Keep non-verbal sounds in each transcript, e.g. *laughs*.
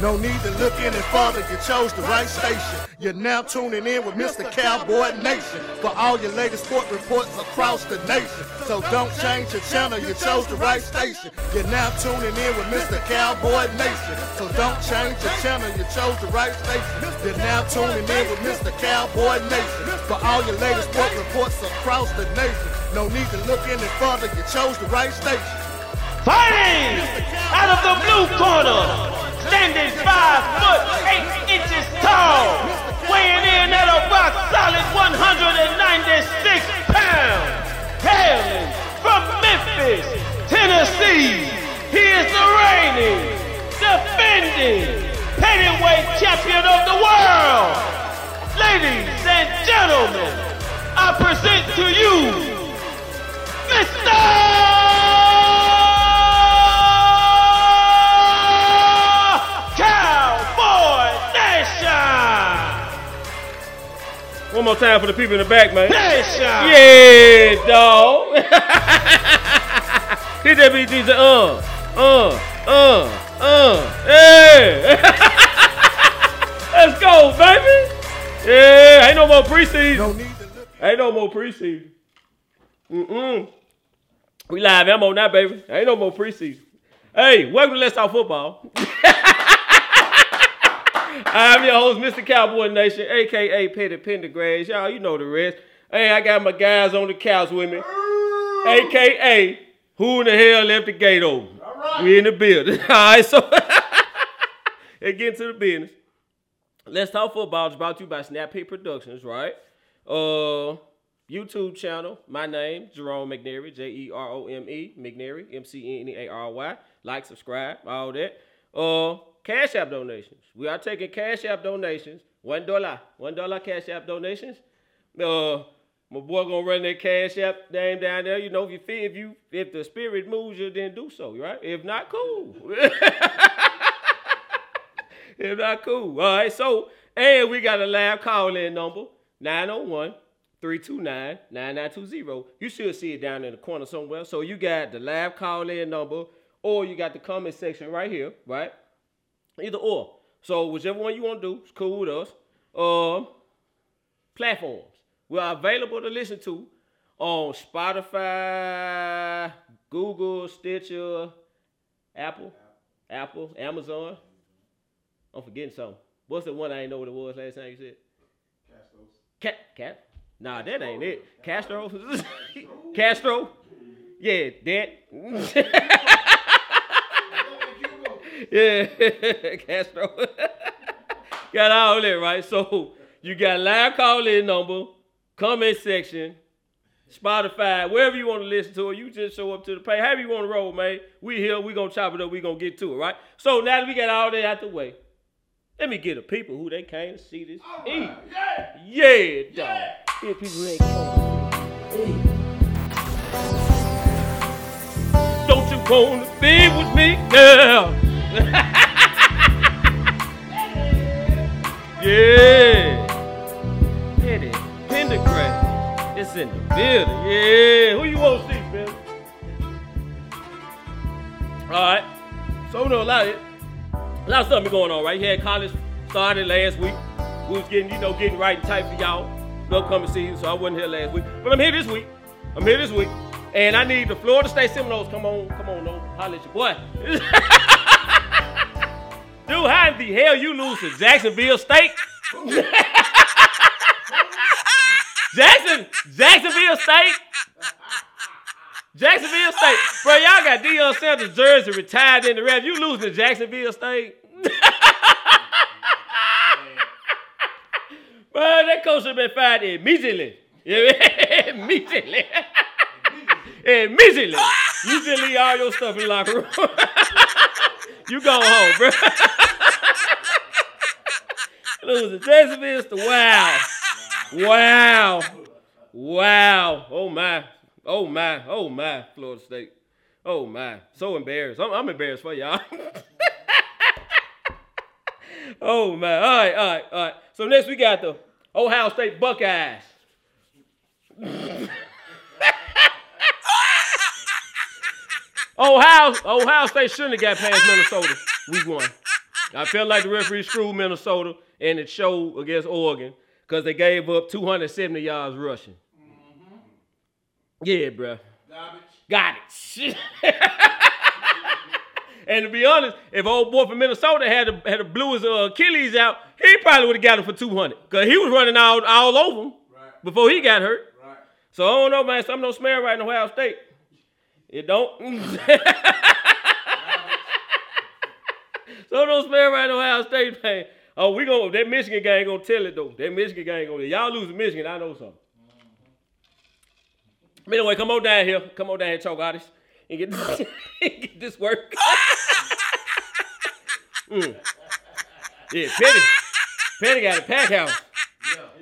No need to look any further, you chose the right station. You're now tuning in with Mr. Cowboy Nation for all your latest sport reports across the nation. So don't change your channel, you chose the right station. You're now tuning in with Mr. Cowboy Nation. So don't change your channel, you chose the right station. You're now tuning in with Mr. Cowboy Nation for all your latest sport reports across the nation. No need to look any further, you chose the right station. Fighting out of the blue corner, standing five foot eight inches tall, weighing in at a rock solid 196 pounds, hailing from Memphis, Tennessee. He is the reigning, defending heavyweight champion of the world. Ladies and gentlemen, I present to you Mr. One more time for the people in the back, man. Nation! Yeah, dog. *laughs* Hit that beat, DJ. Uh, uh, uh, uh. Hey! *laughs* Let's go, baby! Yeah, ain't no more preseason. No need to look Ain't no more preseason. Mm-mm. We live ammo now, baby. Ain't no more preseason. Hey, welcome to Let's Talk Football. *laughs* I'm your host, Mr. Cowboy Nation, aka Petty Pendergrass. Y'all, you know the rest. Hey, I got my guys on the couch with me, aka who in the hell left the gate open? We in the building. *laughs* All right, so *laughs* let's get into the business. Let's Talk Football is brought to you by Snap Hit Productions, right? Uh, YouTube channel. My name, Jerome McNeary, J E R O M E, McNeary, M C N E A R Y. Like, subscribe, all that. Uh, Cash App donations. We are taking Cash App donations. One dollar, one dollar Cash App donations. Uh, my boy gonna run that Cash App name down there. You know, if you feel, if you, if the spirit moves you, then do so, right? If not, cool. *laughs* if not, cool. All right, so, and we got a live call-in number, 901 329 9920. You should see it down in the corner somewhere. So you got the live call-in number, or you got the comment section right here, right? Either or. So whichever one you want to do, it's cool with us. Um, platforms. We are available to listen to on Spotify, Google, Stitcher, Apple, Apple, Amazon. I'm forgetting something. What's the one I didn't know what it was last time you said? Cat, cat. Nah, that ain't it. Castro. Castro. *laughs* Yeah, that. *laughs* yeah, *laughs* Castro. *laughs* got all that right. So you got live call in number, comment section, Spotify, wherever you want to listen to it. You just show up to the page. However you want to roll, man. We here. We gonna chop it up. We gonna get to it, right? So now that we got all that out the way, let me get the people who they came to see this. eat. Yeah, dog. People who ain't come. Don't you wanna be with me, girl? *laughs* yeah. Eddie Pendergrass. It's in the building. Yeah. Who you want to see, man? All right. So no, a lot of, a lot of stuff been going on, right? Had college started last week. We was getting, you know, getting right and tight for y'all. Upcoming season, so I wasn't here last week. But I'm here this week. I'm here this week. And I need the Florida State Seminoles. Come on, come on, no. Holla at your boy. *laughs* Dude, how in the hell you lose to Jacksonville State? *laughs* Jackson, Jacksonville State. Jacksonville State. Bro, y'all got Deion Sanders jersey retired in the ref. You losing to Jacksonville State? *laughs* Man, that coach should have been fired immediately. Immediately. Immediately. You just leave all your stuff in the locker room. *laughs* you go home, bro. Losing Jacksonville to wow. Wow. Wow. Oh my. Oh my. Oh my. Florida State. Oh my. So embarrassed. I'm, I'm embarrassed for y'all. *laughs* oh my. All right, all right, all right. So next we got the Ohio State Buckeyes. *laughs* Ohio, Ohio State shouldn't have got past Minnesota week one. I felt like the referee screwed Minnesota and it showed against Oregon because they gave up 270 yards rushing. Yeah, bruh. Garbage. Got it. *laughs* and to be honest, if old boy from Minnesota had a, had a blew his uh, Achilles out, he probably would have got him for 200 because he was running all, all over him Right. before he got hurt. Right. So I don't know, man. Something don't smell right in Ohio State. It don't. Something don't smell right Ohio State, man. Oh, we gonna that Michigan gang gonna tell it though. That Michigan gang gonna y'all lose to Michigan. I know something. But anyway, come on down here. Come on down here, chalk artist, and get this, *laughs* get this work. *laughs* Mm. Yeah, Petty. Petty got a pack house.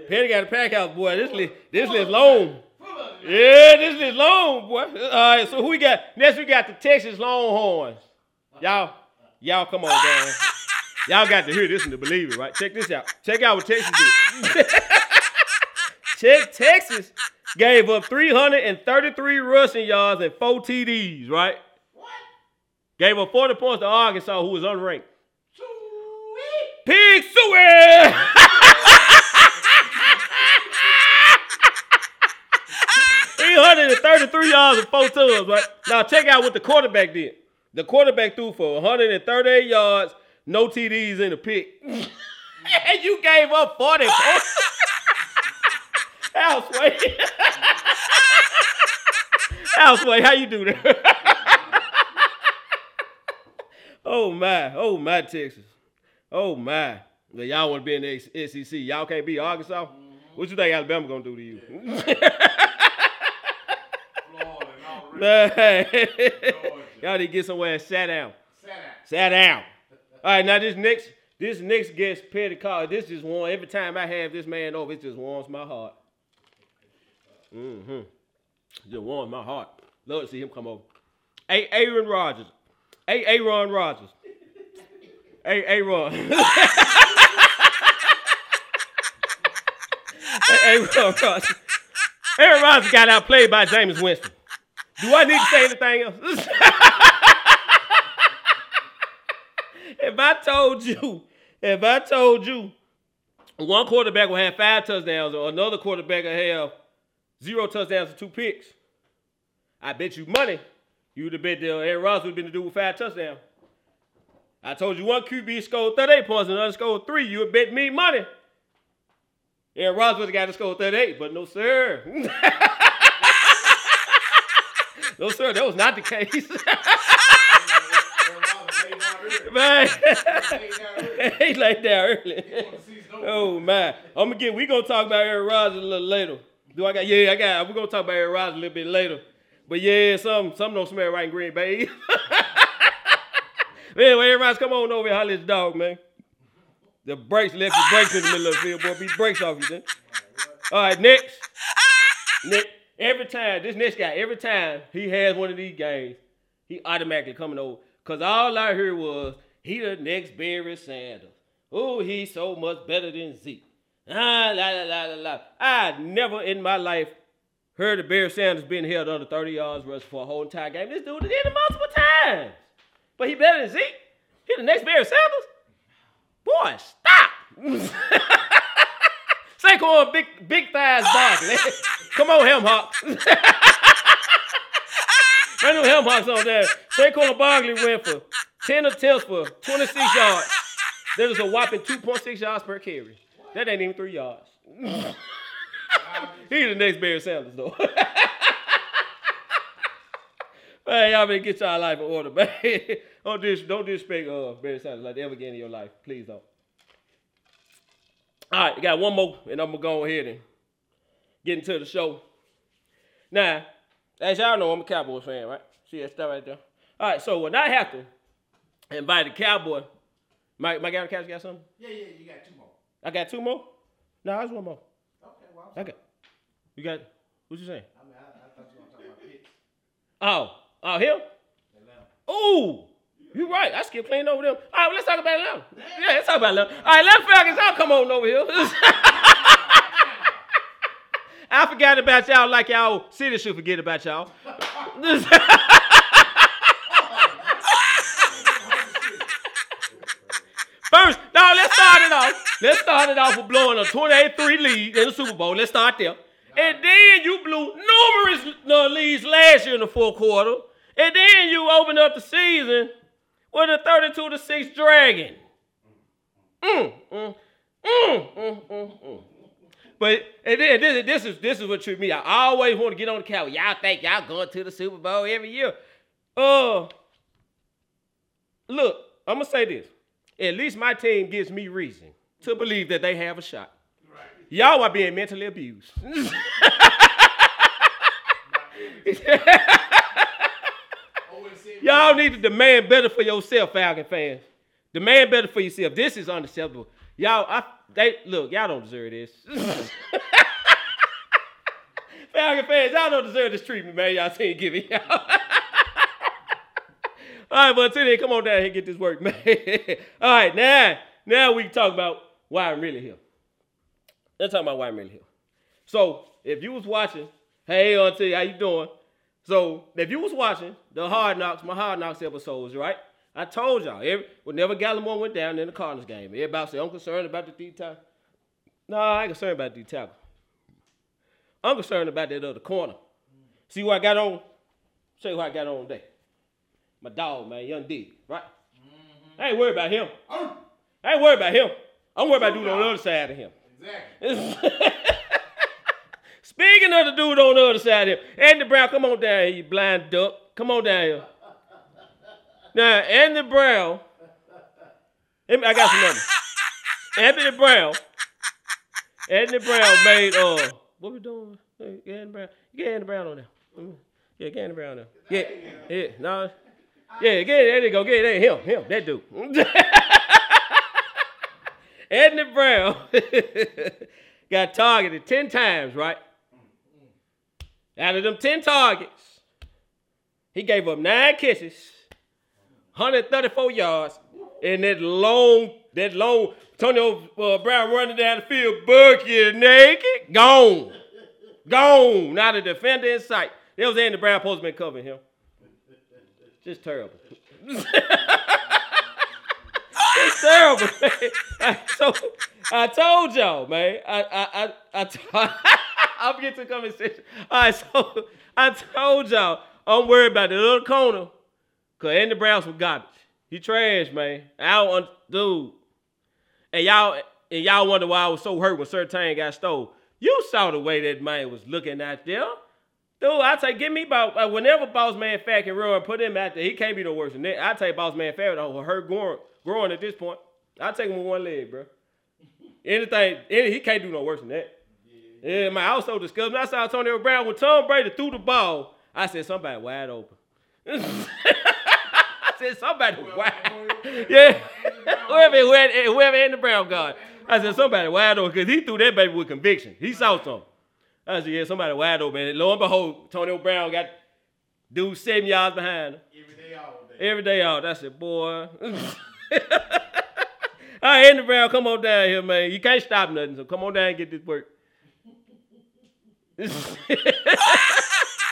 Petty got a pack house, boy. This list, this list long. Yeah, this list long, boy. All right, so who we got? Next we got the Texas Longhorns. Y'all, y'all come on down. Y'all got to hear this and to believe it, right? Check this out. Check out what Texas did. *laughs* Check Texas gave up 333 rushing yards and four TDs, right? What? Gave up 40 points to Arkansas, who was unranked. Sweet. Pig suey! *laughs* 333 yards and four tubs, right? Now check out what the quarterback did. The quarterback threw for 138 yards, no TDs in the pick. *laughs* and you gave up 40 points. *laughs* Houseway. Houseway, *laughs* how you do that? oh my, oh my Texas. Oh my. Y'all want to be in the SEC. Y'all can't be Arkansas? What you think Alabama gonna do to you? Florida and all the rest. *laughs* y'all need to get somewhere and sat down. Sat out. Sat down. All right, now this next this next guest Petty Carr, this just warm. Every time I have this man over, it just warms my heart. Mm-hmm. Just warms my heart. Love to see him come over. Hey, Aaron Rodgers. Hey, Aaron Rodgers. Hey, Aaron. *laughs* hey, Aaron Rodgers. Aaron Rodgers got outplayed by Jameis Winston. Do I need to say anything else? *laughs* if I told you, if I told you one quarterback will have five touchdowns or another quarterback will have zero touchdowns and two picks, I bet you money you would have bet that Aaron Rodgers would have been to do with five touchdowns. I told you one QB scored 38 points and another scored three. You would bet me money. Aaron Rodgers would have got to score 38, but no, sir. *laughs* no, sir, that was not the case. *laughs* Man, he laid down early. oh man, I'm gonna get. We gonna talk about Aaron Rodgers a little later. Do I got? Yeah, I got. We're gonna talk about Aaron Rodgers a little bit later. But yeah, some some don't smell right in Green Bay. *laughs* anyway, Aaron Rodgers, come on over here, holler at this dog, man. The brakes left the brakes in the middle of the field, boy. Beat brakes off you, then. All right, next. Next. Every time, this next guy, every time he has one of these games, he automatically coming over. Cause all I heard was he the next Barry Sanders. Oh, he's so much better than Zeke. Ah, la la la la la. I never in my life heard of Barry Sanders being held under 30 yards rush for a whole entire game. This dude did it multiple times. But he better than Zeke. He the next Barry Sanders. Boy, stop. *laughs* Saquon, big big thighs Barkley. *laughs* Come on, Helm Hawks. *laughs* I know Helm Hawks on there. Saquon Barkley went for 10 attempts for 26 yards. That is a whopping 2.6 yards per carry. That ain't even three yards. *laughs* He's the next Barry Sanders, though. *laughs* Man, y'all better get y'all life in order, man. don't, dis- don't disrespect uh, Barry Sanders like that ever again in your life. Please don't. All right, got one more, and I'm going to go ahead and get to the show. Now, as y'all know, I'm a Cowboys fan, right? See that stuff right there? All right, so when that happened, to invite a Cowboy, my, my guy on the couch got something? Yeah, yeah, you got two more. I got two more? No, I just one more. Okay, well, I got. You got. What you saying? I mean, I, I thought you were going to talk about picks. Oh, oh, him? Oh, You're right. I skipped playing over them. All right, well, let's talk about Atlanta. Yeah, let's talk about Atlanta. All right, let Falcons, y'all come on over here. *laughs* I forgot about y'all like y'all city should forget about y'all. *laughs* Let's start it off Let's start it off with blowing a 28-3 lead in the Super Bowl. Let's start there. And then you blew numerous uh, leads last year in the fourth quarter. And then you opened up the season with a 32 to 6 dragon. Mm, mm, mm, mm, mm, mm. But and then this, this is this is what tripped me. I always want to get on the couch. Y'all think y'all going to the Super Bowl every year. Uh look, I'm gonna say this. At least my team gives me reason to believe that they have a shot. Right. Y'all are being mentally abused. *laughs* Y'all need to demand better for yourself, Falcon fans. Demand better for yourself. This is unacceptable. Y'all, I they look, y'all don't deserve this. *laughs* Falcon fans, y'all don't deserve this treatment, man. Y'all seen giving y'all. *laughs* All right, but today, come on down here and get this work, *laughs* man. All right, now, now we can talk about why I'm really here. Let's talk about why I'm really here. So, if you was watching, hey, Auntie, how you doing? So, if you was watching the Hard Knocks, my Hard Knocks episodes, right? I told y'all, every, whenever Gallimore went down in the Cardinals game, everybody said, I'm concerned about the D tackle. No, I ain't concerned about the D tackle. I'm concerned about that other corner. See what I got on? Show you what I got on today. My dog, man, Young D, right? Mm-hmm. I ain't worried about him. Oh. I ain't worried about him. I'm worried about dude on the other side of him. Exactly. *laughs* Speaking of the dude on the other side of him, Andy Brown, come on down here, you blind duck. Come on down here. Now, Andy Brown, I got some numbers. Anthony Brown, Anthony Brown made, uh, what we doing? Hey, Get Brown. Get Andy Brown on there. Yeah, get Andy Brown there. Yeah, yeah, no. Yeah, get there you go. Get there, him, him, that dude. *laughs* Anthony Brown *laughs* got targeted 10 times, right? Out of them 10 targets, he gave up nine catches, 134 yards, and that long, that long, Antonio uh, Brown running down the field, bucket naked, gone. Gone. Not a defender in sight. That was Andy Brown be covering him. Just terrible. it's terrible, man. *laughs* So I told y'all, man. I I I, I t- *laughs* I'm getting to the conversation. All right, so I told y'all I'm worried about the little corner, cause Andy Brown's some garbage. He trash, man. I don't un- dude. And y'all and y'all wonder why I was so hurt when Sertan got stole. You saw the way that man was looking out there. Dude, I say, give me about uh, whenever Boss Man Fat can run, put him out there. He can't be no worse than that. I take Boss Man Fat with her growing, growing at this point. I take him with one leg, bro. Anything, any, he can't do no worse than that. Yeah, man, I was so disgusted. When I saw Antonio Brown when Tom Brady threw the ball. I said somebody wide open. *laughs* I said somebody wide. *laughs* Yeah, *laughs* whoever, whoever, whoever in the Brown guard. I said somebody wide open because he threw that baby with conviction. He saw something. I said, yeah, somebody wide open. And lo and behold, Tony Brown got dude seven yards behind him. Every day, all day. Every day out. I said, boy. *laughs* All right, Andy Brown, come on down here, man. You can't stop nothing, so come on down and get this work.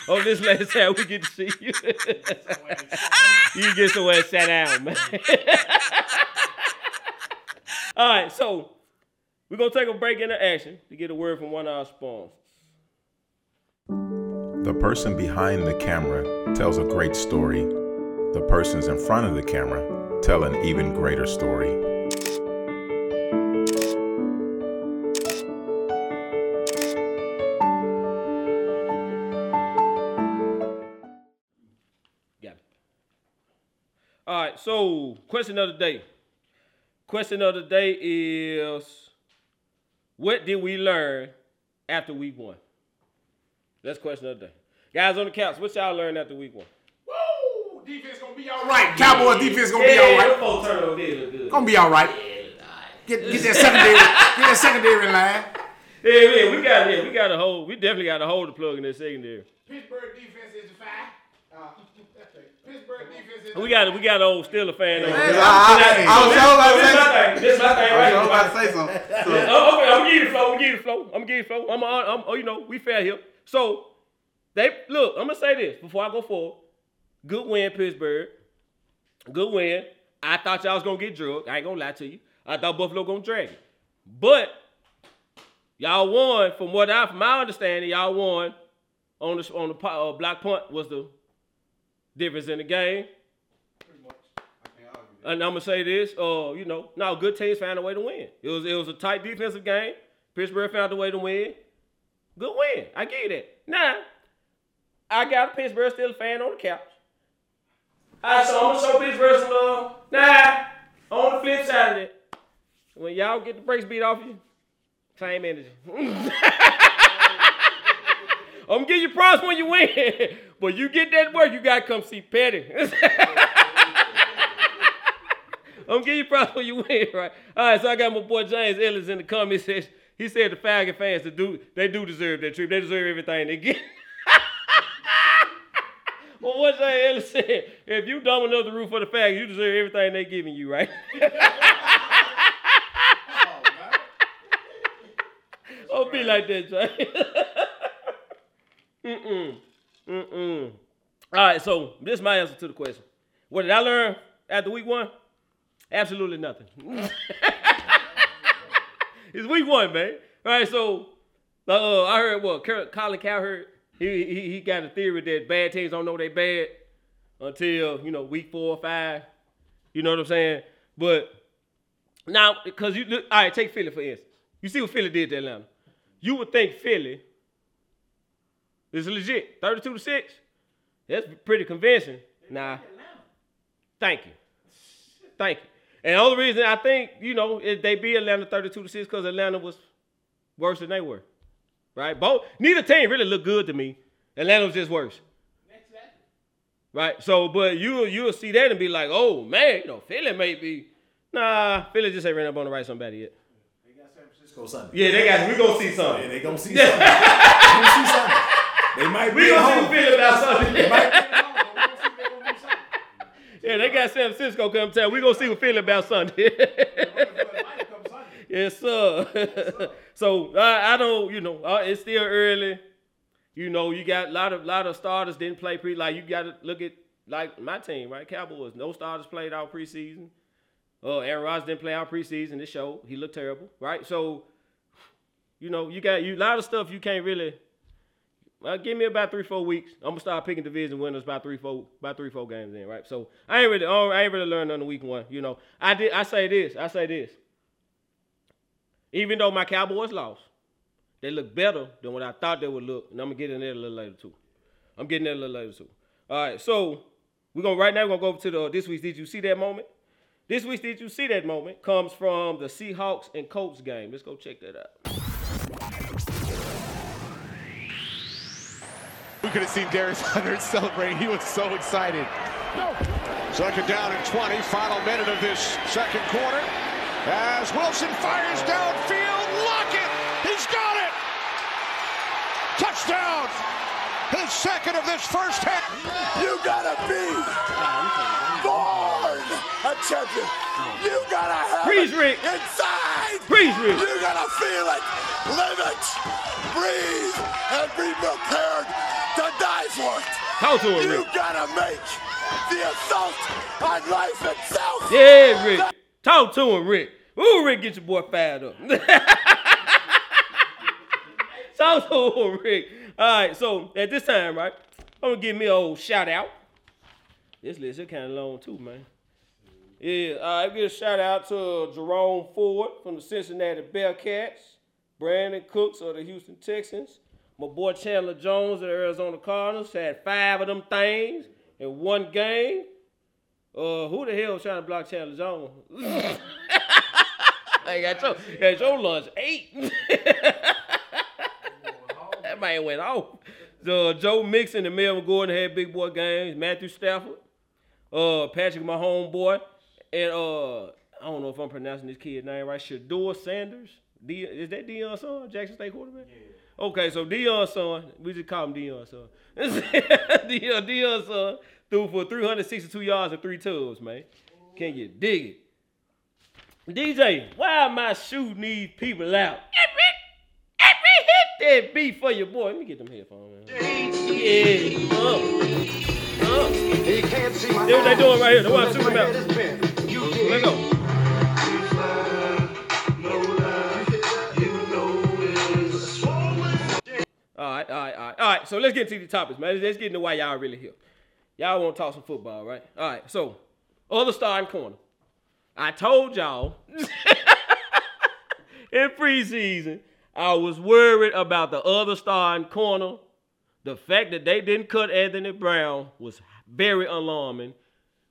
Oh, this last time we get to see you. *laughs* you get somewhere and sat down, man. *laughs* All right, so we're gonna take a break into action to get a word from one of our sponsors. The person behind the camera tells a great story. The persons in front of the camera tell an even greater story. So question of the day. Question of the day is what did we learn after week one? That's question of the day. Guys on the couch, what y'all learned after week one? Woo! Defense gonna be all right. Cowboys defense gonna be all right. Four turnovers did look good. Gonna be all right. Get get that secondary, get that secondary line. Yeah, yeah, we got yeah, we got to hold. We definitely got to hold the plug in that secondary. Pittsburgh defense is the five. Uh, Pittsburgh defense is. We got we got an old Steeler fan. over I, here. I, I, I was sure about to This say my something. thing. This my thing I right was about to say something. So, Oh, okay, I'm gonna give you the flow. I'm gonna give you the flow. I'm gonna give you the flow. I'm, I'm, oh, you know, we fair here. So they look. I'm gonna say this before I go forward. Good win, Pittsburgh. Good win. I thought y'all was gonna get drugged. I ain't gonna lie to you. I thought Buffalo gonna drag it. But y'all won from what I, from my understanding, y'all won on the on the po- uh, block punt was the difference in the game. And I'm gonna say this, uh, you know, now good teams found a way to win. It was it was a tight defensive game. Pittsburgh found a way to win. Good win. I give you that. Now, I got a Pittsburgh still a fan on the couch. All right, so I'm gonna show Pittsburgh some love. Nah, on the flip side of it, when y'all get the brakes beat off you, same energy. *laughs* I'm gonna give you props when you win, but you get that work, you gotta come see Petty. *laughs* I'm gonna give you props when you win, right? All right, so I got my boy James Ellis in the comments. He says he said the Falcon fans to do they do deserve that trip. They deserve everything they get. *laughs* well, what James Ellis said, if you dumb enough to root for the Falcons, you deserve everything they giving you, right? *laughs* Don't be like that, James. Mm-mm. Mm-mm. All right, so this is my answer to the question. What did I learn after week one? Absolutely nothing. *laughs* it's week one, man. All right, so uh, I heard what Colin Cowherd. He, he he got a theory that bad teams don't know they bad until you know week four or five. You know what I'm saying? But now, because you look, all right, take Philly for instance. You see what Philly did to Atlanta. You would think Philly is legit, 32 to six. That's pretty convincing. Nah, thank you, thank you. And the only reason I think you know if they beat Atlanta 32 to six because Atlanta was worse than they were, right? Both neither team really looked good to me. Atlanta was just worse. Right. So, but you you'll see that and be like, oh man, you know, Philly may be. Nah, Philly just ain't ran up on the right somebody yet. They got San Francisco Sunday. Yeah, they got. We gonna see Yeah, something. they gonna see something. *laughs* gonna see something. They might be We at gonna see home. what about something. They might be at home, but we gonna see if they gonna do something. Yeah, they got San Francisco come town. We gonna see what Philly about Sunday. yes, sir. *laughs* so I, I don't, you know, uh, it's still early. You know, you got a lot of lot of starters didn't play pre. Like you got to look at like my team, right? Cowboys. No starters played out preseason. Oh, Aaron Rodgers didn't play out preseason. This show he looked terrible, right? So, you know, you got you a lot of stuff you can't really. Uh, give me about three, four weeks. I'm gonna start picking division winners by three, four, by three, four games in, right? So I ain't really, I ain't really learned on the week one. You know, I did. I say this. I say this. Even though my Cowboys lost, they look better than what I thought they would look, and I'm gonna get in there a little later too. I'm getting there a little later too. All right, so we're gonna right now we're gonna go to the this week's Did You See That Moment? This week's Did You See That Moment comes from the Seahawks and Colts game. Let's go check that out. Could have seen Darius Leonard *laughs* celebrating. He was so excited. Second down and 20, final minute of this second quarter. As Wilson fires downfield, Lockett, he's got it! Touchdown! His second of this first half. You gotta be born a champion. You gotta have Freeze, it Rick. inside. Freeze, Rick. You gotta feel it, live it, breathe, and be prepared to die for it. Talk to him, Rick. You gotta make the assault on life itself. Yeah, Rick. Talk to him, Rick. Ooh, Rick, get your boy fired up. Talk to him, Rick. All right, so at this time, right, I'm gonna give me a old shout out. This list is kind of long too, man. Yeah, uh, I give a shout out to Jerome Ford from the Cincinnati Bearcats, Brandin Cooks of the Houston Texans, my boy Chandler Jones of the Arizona Cardinals had five of them things in one game. Uh, who the hell was trying to block Chandler Jones? *laughs* I got your, got your lunch eight. *laughs* that man went off. So Joe Mixon and Melvin Gordon had big boy games. Matthew Stafford, uh, Patrick, my homeboy, and uh, I don't know if I'm pronouncing this kid's name right. Shedeur Sanders. Is that Deion's son? Jackson State quarterback. Okay, so Deion's son, we just call him Deion's son. *laughs* Deion, Deion's son threw for 362 yards and three tubs, man. Can you dig it? DJ, why am I shooting these people out? Every, every hit that beat for your boy. Let me get them headphones, man. Yeah, uh, uh. That's what they doing right here. They want to shoot them out. Let's go. Right, so let's get to the topics, man. Let's get into why y'all really here. Y'all want to talk some football, right? All right, so other starting corner. I told y'all *laughs* in preseason I was worried about the other starting corner. The fact that they didn't cut Anthony Brown was very alarming,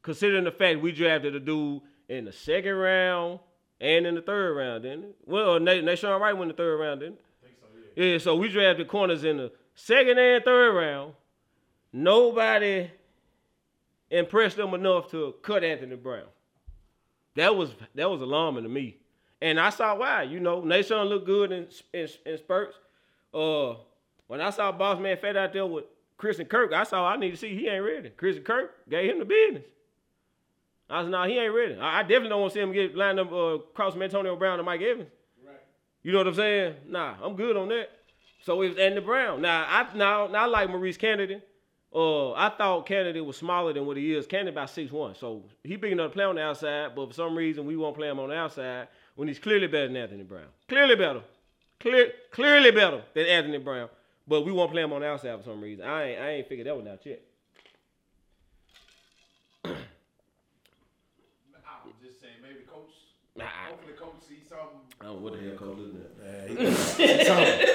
considering the fact we drafted a dude in the second round and in the third round, didn't it? Well, Na- Nahshon Wright went in the third round, didn't it? Yeah, so we drafted corners in the second and third round. Nobody impressed them enough to cut Anthony Brown. That was that was alarming to me, and I saw why. You know, Nahshon looked good in in, in spurts. Uh, when I saw Boss Man Fat out there with Christian Kirk, I saw I need to see he ain't ready. Christian Kirk gave him the business. I said, no, he ain't ready. I, I definitely don't want to see him get lined up uh, from Antonio Brown and Mike Evans. You know what I'm saying? Nah, I'm good on that. So it was Andy Brown. Now I now, now I like Maurice Canady. Uh, I thought Canady was smaller than what he is. Canady about six one, so he big enough to play on the outside. But for some reason, we won't play him on the outside when he's clearly better than Anthony Brown. Clearly better, clear, clearly better than Anthony Brown. But we won't play him on the outside for some reason. I ain't, I ain't figured that one out yet. I'm just saying, maybe coach. Nah, Hopefully, coach sees something. I don't know what the hell coach is that.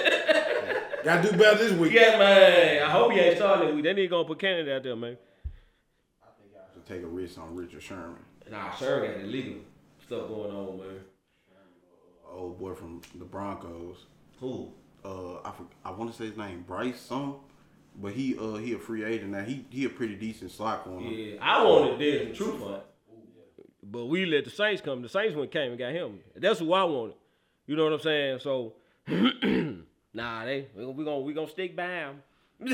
Got *laughs* to do better this week. Yeah, man. I hope he ain't starting this week. They need to go put Canady out there, man. I think I should take a risk on Richard Sherman, Nah, Sherman got illegal stuff going on, man. old boy from the Broncos. Who? Uh, I for, I want to say his name Bryce some, but he uh he a free agent now. He he a pretty decent slot corner. Yeah, I wanted Desmond Trufant. But we let the Saints come. The Saints went came and got him. That's who I wanted. You know what I'm saying? So, *clears throat* nah, they we gonna we gonna, we gonna stick by him. *laughs*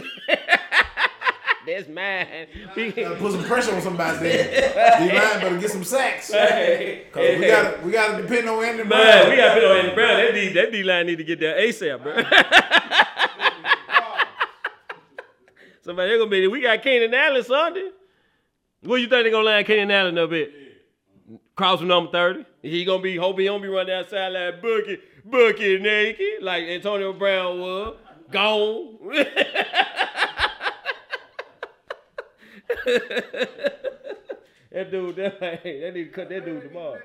That's mine. *laughs* Gotta put some pressure on somebody there. D line better get some sacks. Hey, Cause we gotta we got to depend on Andy Man, Brown. we got to depend on Andy Brown. That D, that D line need to get there ASAP, bro. *laughs* Somebody they're gonna be. there. We got Keenan Allen Sunday. What you think they're gonna line Keenan Allen up at? Cross from number thirty. He gonna be. Hope he don't be running outside like bucket, bucket naked like Antonio Brown was. Gone. *laughs* that dude, that, *laughs* that need to cut that dude tomorrow.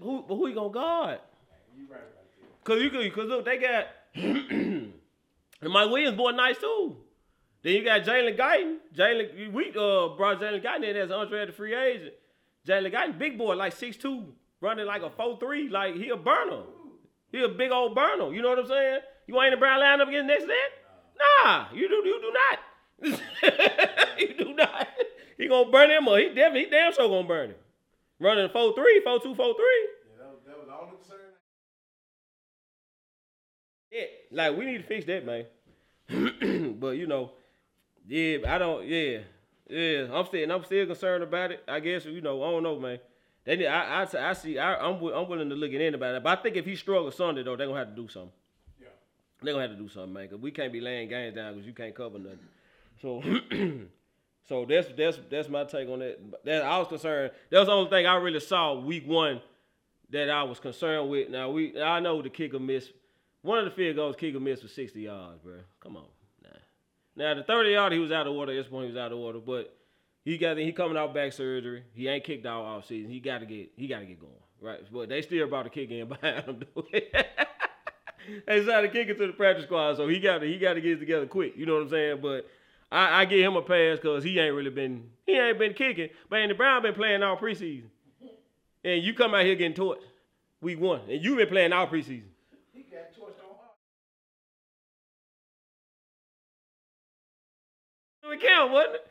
Who, who you gonna guard? Cause you cause look, they got *clears throat* and Mike Williams boy nice too. Then you got Jalen Guyton. Jalen, we uh brought Jalen Guyton in as an undrafted free agent. Jalen Guyton, big boy, like 6'2", running like a 4'3", like he a burner. He a big old burner. You know what I'm saying? You want any Brown line up against next to? Nah, you do you do not. *laughs* you do not. He gonna burn him up. He definitely he damn sure gonna burn him. Running 4'3", 4'2", 4'3". Yeah, like we need to fix that, man. *clears throat* but you know, yeah, I don't. Yeah, yeah, I'm still, I'm still concerned about it. I guess you know, I don't know, man. They, need, I, I, I see. I, I'm, I'm willing to look at it. But I think if he struggles Sunday though, they're gonna have to do something. Yeah. They're gonna have to do something, man. Cause we can't be laying games down because you can't cover nothing. So, *clears throat* so that's that's that's my take on that. That I was concerned. That was the only thing I really saw week one that I was concerned with. Now we, I know the kicker missed. One of the field goals kicker missed was 60 yards, bro. Come on, nah. Now the 30 yard he was out of order. At this point he was out of order, but he got he coming out back surgery. He ain't kicked out off season. He got to get he got to get going, right? But they still about to kick in *laughs* behind him. *laughs* they decided to kick it to the practice squad, so he got to he got to get it together quick. You know what I'm saying? But I, I give him a pass because he ain't really been he ain't been kicking. But Andy Brown been playing all preseason, and you come out here getting torched week one, and you been playing all preseason. We count, wasn't it?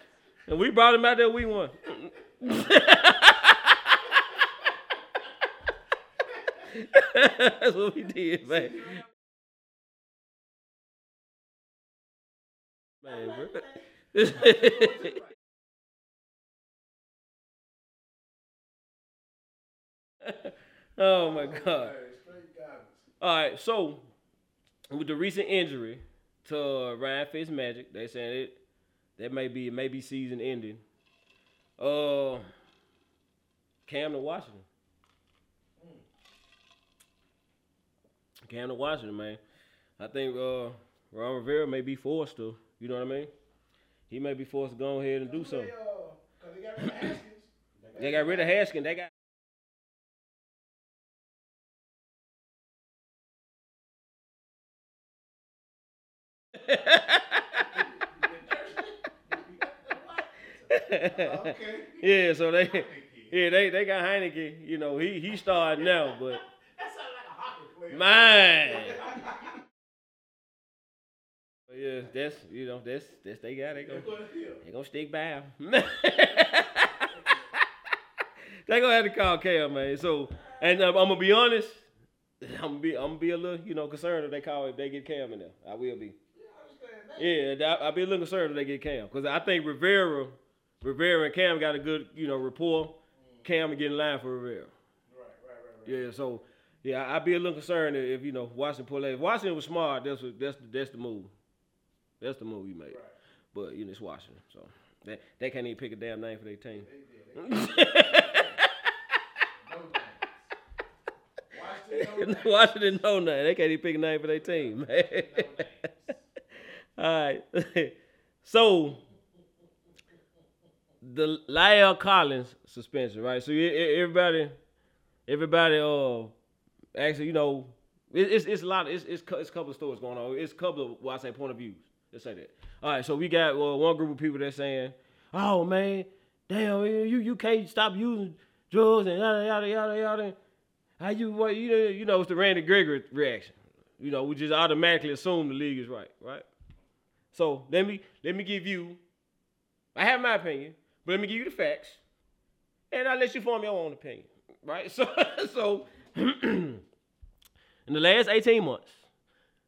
And we brought him out there we won. *laughs* That's what we did, man. Man, bro. *laughs* oh my God. All right, so with the recent injury to Ryan Fitzmagic, they said it that may be it may be season ending. Uh, Cam to Washington. Cam to Washington, man. I think uh, Ron Rivera may be forced to. You know what I mean? He may be forced to go ahead and do something. They, uh, they got rid of Haskins. They got rid of Haskins. They got. *laughs* Okay. Yeah, so they, yeah, they they got Heinicke. You know, he he started now, *laughs* but That sounds like a hockey player. man. *laughs* But yeah, that's you know that's that's they got. They go they gonna stick by him. *laughs* they gonna have to call Cam, man. So, and um, I'm gonna be honest. I'm gonna be I'm gonna be a little you know concerned if they call if they get Cam in there. I will be. Yeah, I'll be a little concerned if they get Cam because I think Rivera, Rivera and Cam got a good you know rapport. Cam will get in line for Rivera. Right, right, right, right. Yeah, so yeah, I'd be a little concerned if, you know Washington pull that. If Washington was smart, that's what, that's that's the move. That's the move you made. But you know it's Washington, so they they can't even pick a damn name for their team. *laughs* *laughs* Washington didn't know nothing. They can't even pick a name for their team. Man. *laughs* All right. so the La'el Collins suspension, right? So everybody, everybody, uh, actually, you know, it, it's it's a lot. It's it's it's a couple of stories going on. It's a couple of well, I say point of views. Let's say that. All right. So we got well, one group of people that's saying, "Oh man, damn, you you can't stop using drugs and yada yada yada yada." How you what you know you know it's the Randy Gregory reaction. You know, we just automatically assume the league is right, right? So let me let me give you. I have my opinion, but let me give you the facts, and I'll let you form your own opinion, right? *laughs* So so *clears throat* in the last eighteen months,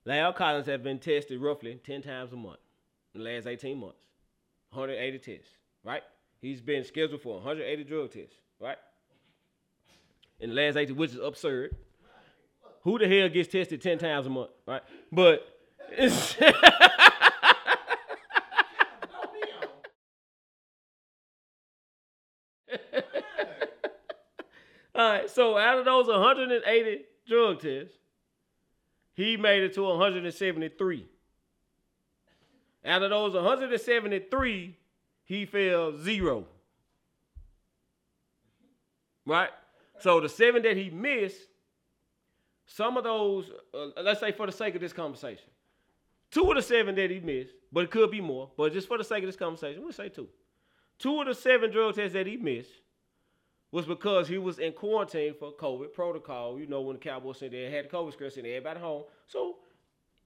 La'el Collins have been tested roughly ten times a month. In the last eighteen months, 180 tests, right? He's been scheduled for 180 drug tests, right? In the last 18, which is absurd. Who the hell gets tested 10 times a month, right? But *laughs* it's All *laughs* so out of those 180 drug tests, he made it to 173. Out of those 173, he failed zero. Right? So the seven that he missed, some of those, uh, let's say for the sake of this conversation, two of the seven that he missed, but it could be more, but just for the sake of this conversation, we'll say two. Two of the seven drug tests that he missed was because he was in quarantine for COVID protocol. You know, when the Cowboys said they had COVID scare, sent everybody home. So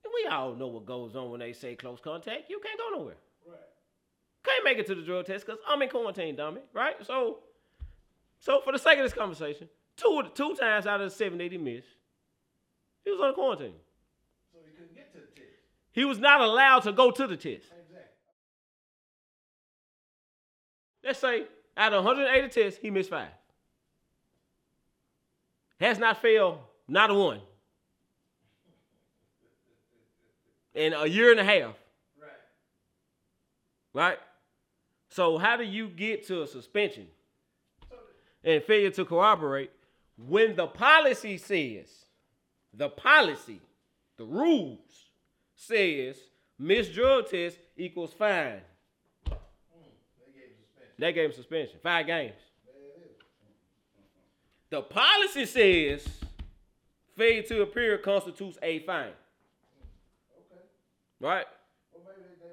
we all know what goes on when they say close contact. You can't go nowhere. Right. Can't make it to the drug test because I'm in quarantine, dummy. Right? So, so for the sake of this conversation, two two times out of the seven that he missed, he was on quarantine. So he couldn't get to the test. He was not allowed to go to the test. Exactly. Let's say out of 180 tests, he missed five. Has not failed, not a one. In a year and a half. Right. Right? So how do you get to a suspension and failure to cooperate when the policy says, the policy, the rules says missed drug test equals fine. They gave him suspension, five games. The policy says failure to appear constitutes a fine. Okay. Right? Well, maybe they,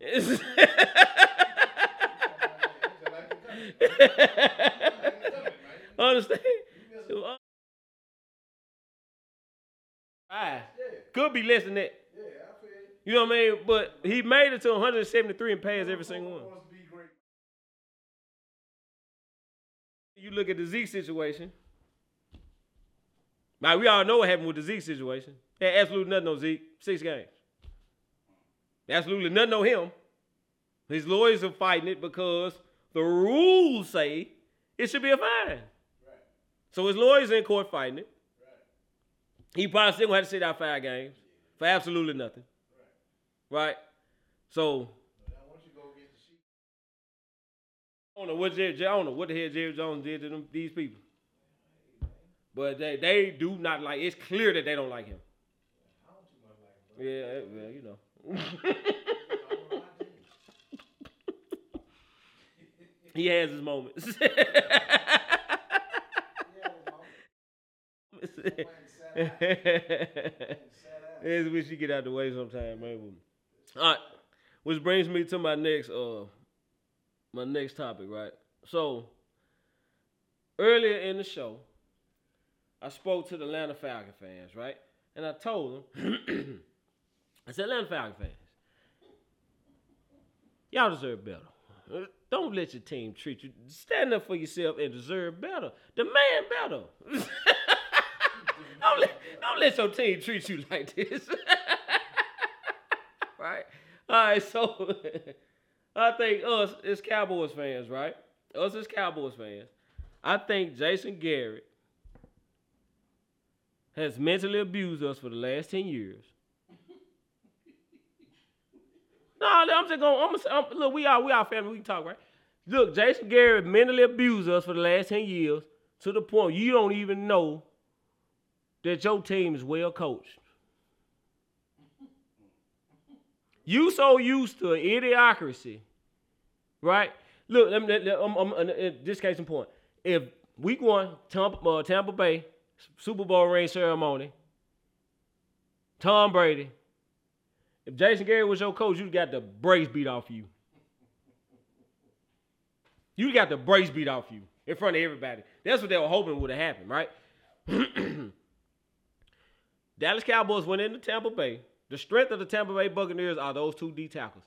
they maybe. It's- *laughs* Understand? Could be less than that. Yeah, I feel you. Know what I mean? But he made it to 173 and passed every single one. Wants to be great. You look at the Zeke situation. Now we all know what happened with the Zeke situation. Had absolutely nothing on Zeke. Six games. Absolutely nothing on him. His lawyers are fighting it because the rules say it should be a fine. So his lawyers in court fighting it. He probably still gonna have to sit out five games for absolutely nothing. Right? So I don't know what Jerry, I don't know what the hell Jerry Jones did to them these people. But they they do not like. It's clear that they don't like him. Yeah, eh, well, you know. *laughs* he has his moments. *laughs* *laughs* It's wish you get out the way sometime, man. All right, which brings me to my next uh my next topic, right? So earlier in the show, I spoke to the Atlanta Falcon fans, right? And I told them, *clears throat* I said, Atlanta Falcon fans, y'all deserve better. Don't let your team treat you. Stand up for yourself and deserve better. Demand better. *laughs* don't, let, don't let your team treat you like this. *laughs* right? All right, so I think us as Cowboys fans, right? Us as Cowboys fans, I think Jason Garrett has mentally abused us for the last 10 years. *laughs* No, I'm just going. I'm, gonna- look, we are we are family. We can talk, right? Look, Jason Garrett mentally abused us for the last ten years to the point you don't even know that your team is well coached. You so used to idiocracy, right? Look, let- um, um, uh, uh, this case in point. If week one, Tampa, uh, Tampa Bay Super Bowl ring ceremony, Tom Brady. If Jason Garrett was your coach, you got the brace beat off you. You got the brace beat off you in front of everybody. That's what they were hoping would have happened, right? *clears throat* Dallas Cowboys went into Tampa Bay. The strength of the Tampa Bay Buccaneers are those two D tackles,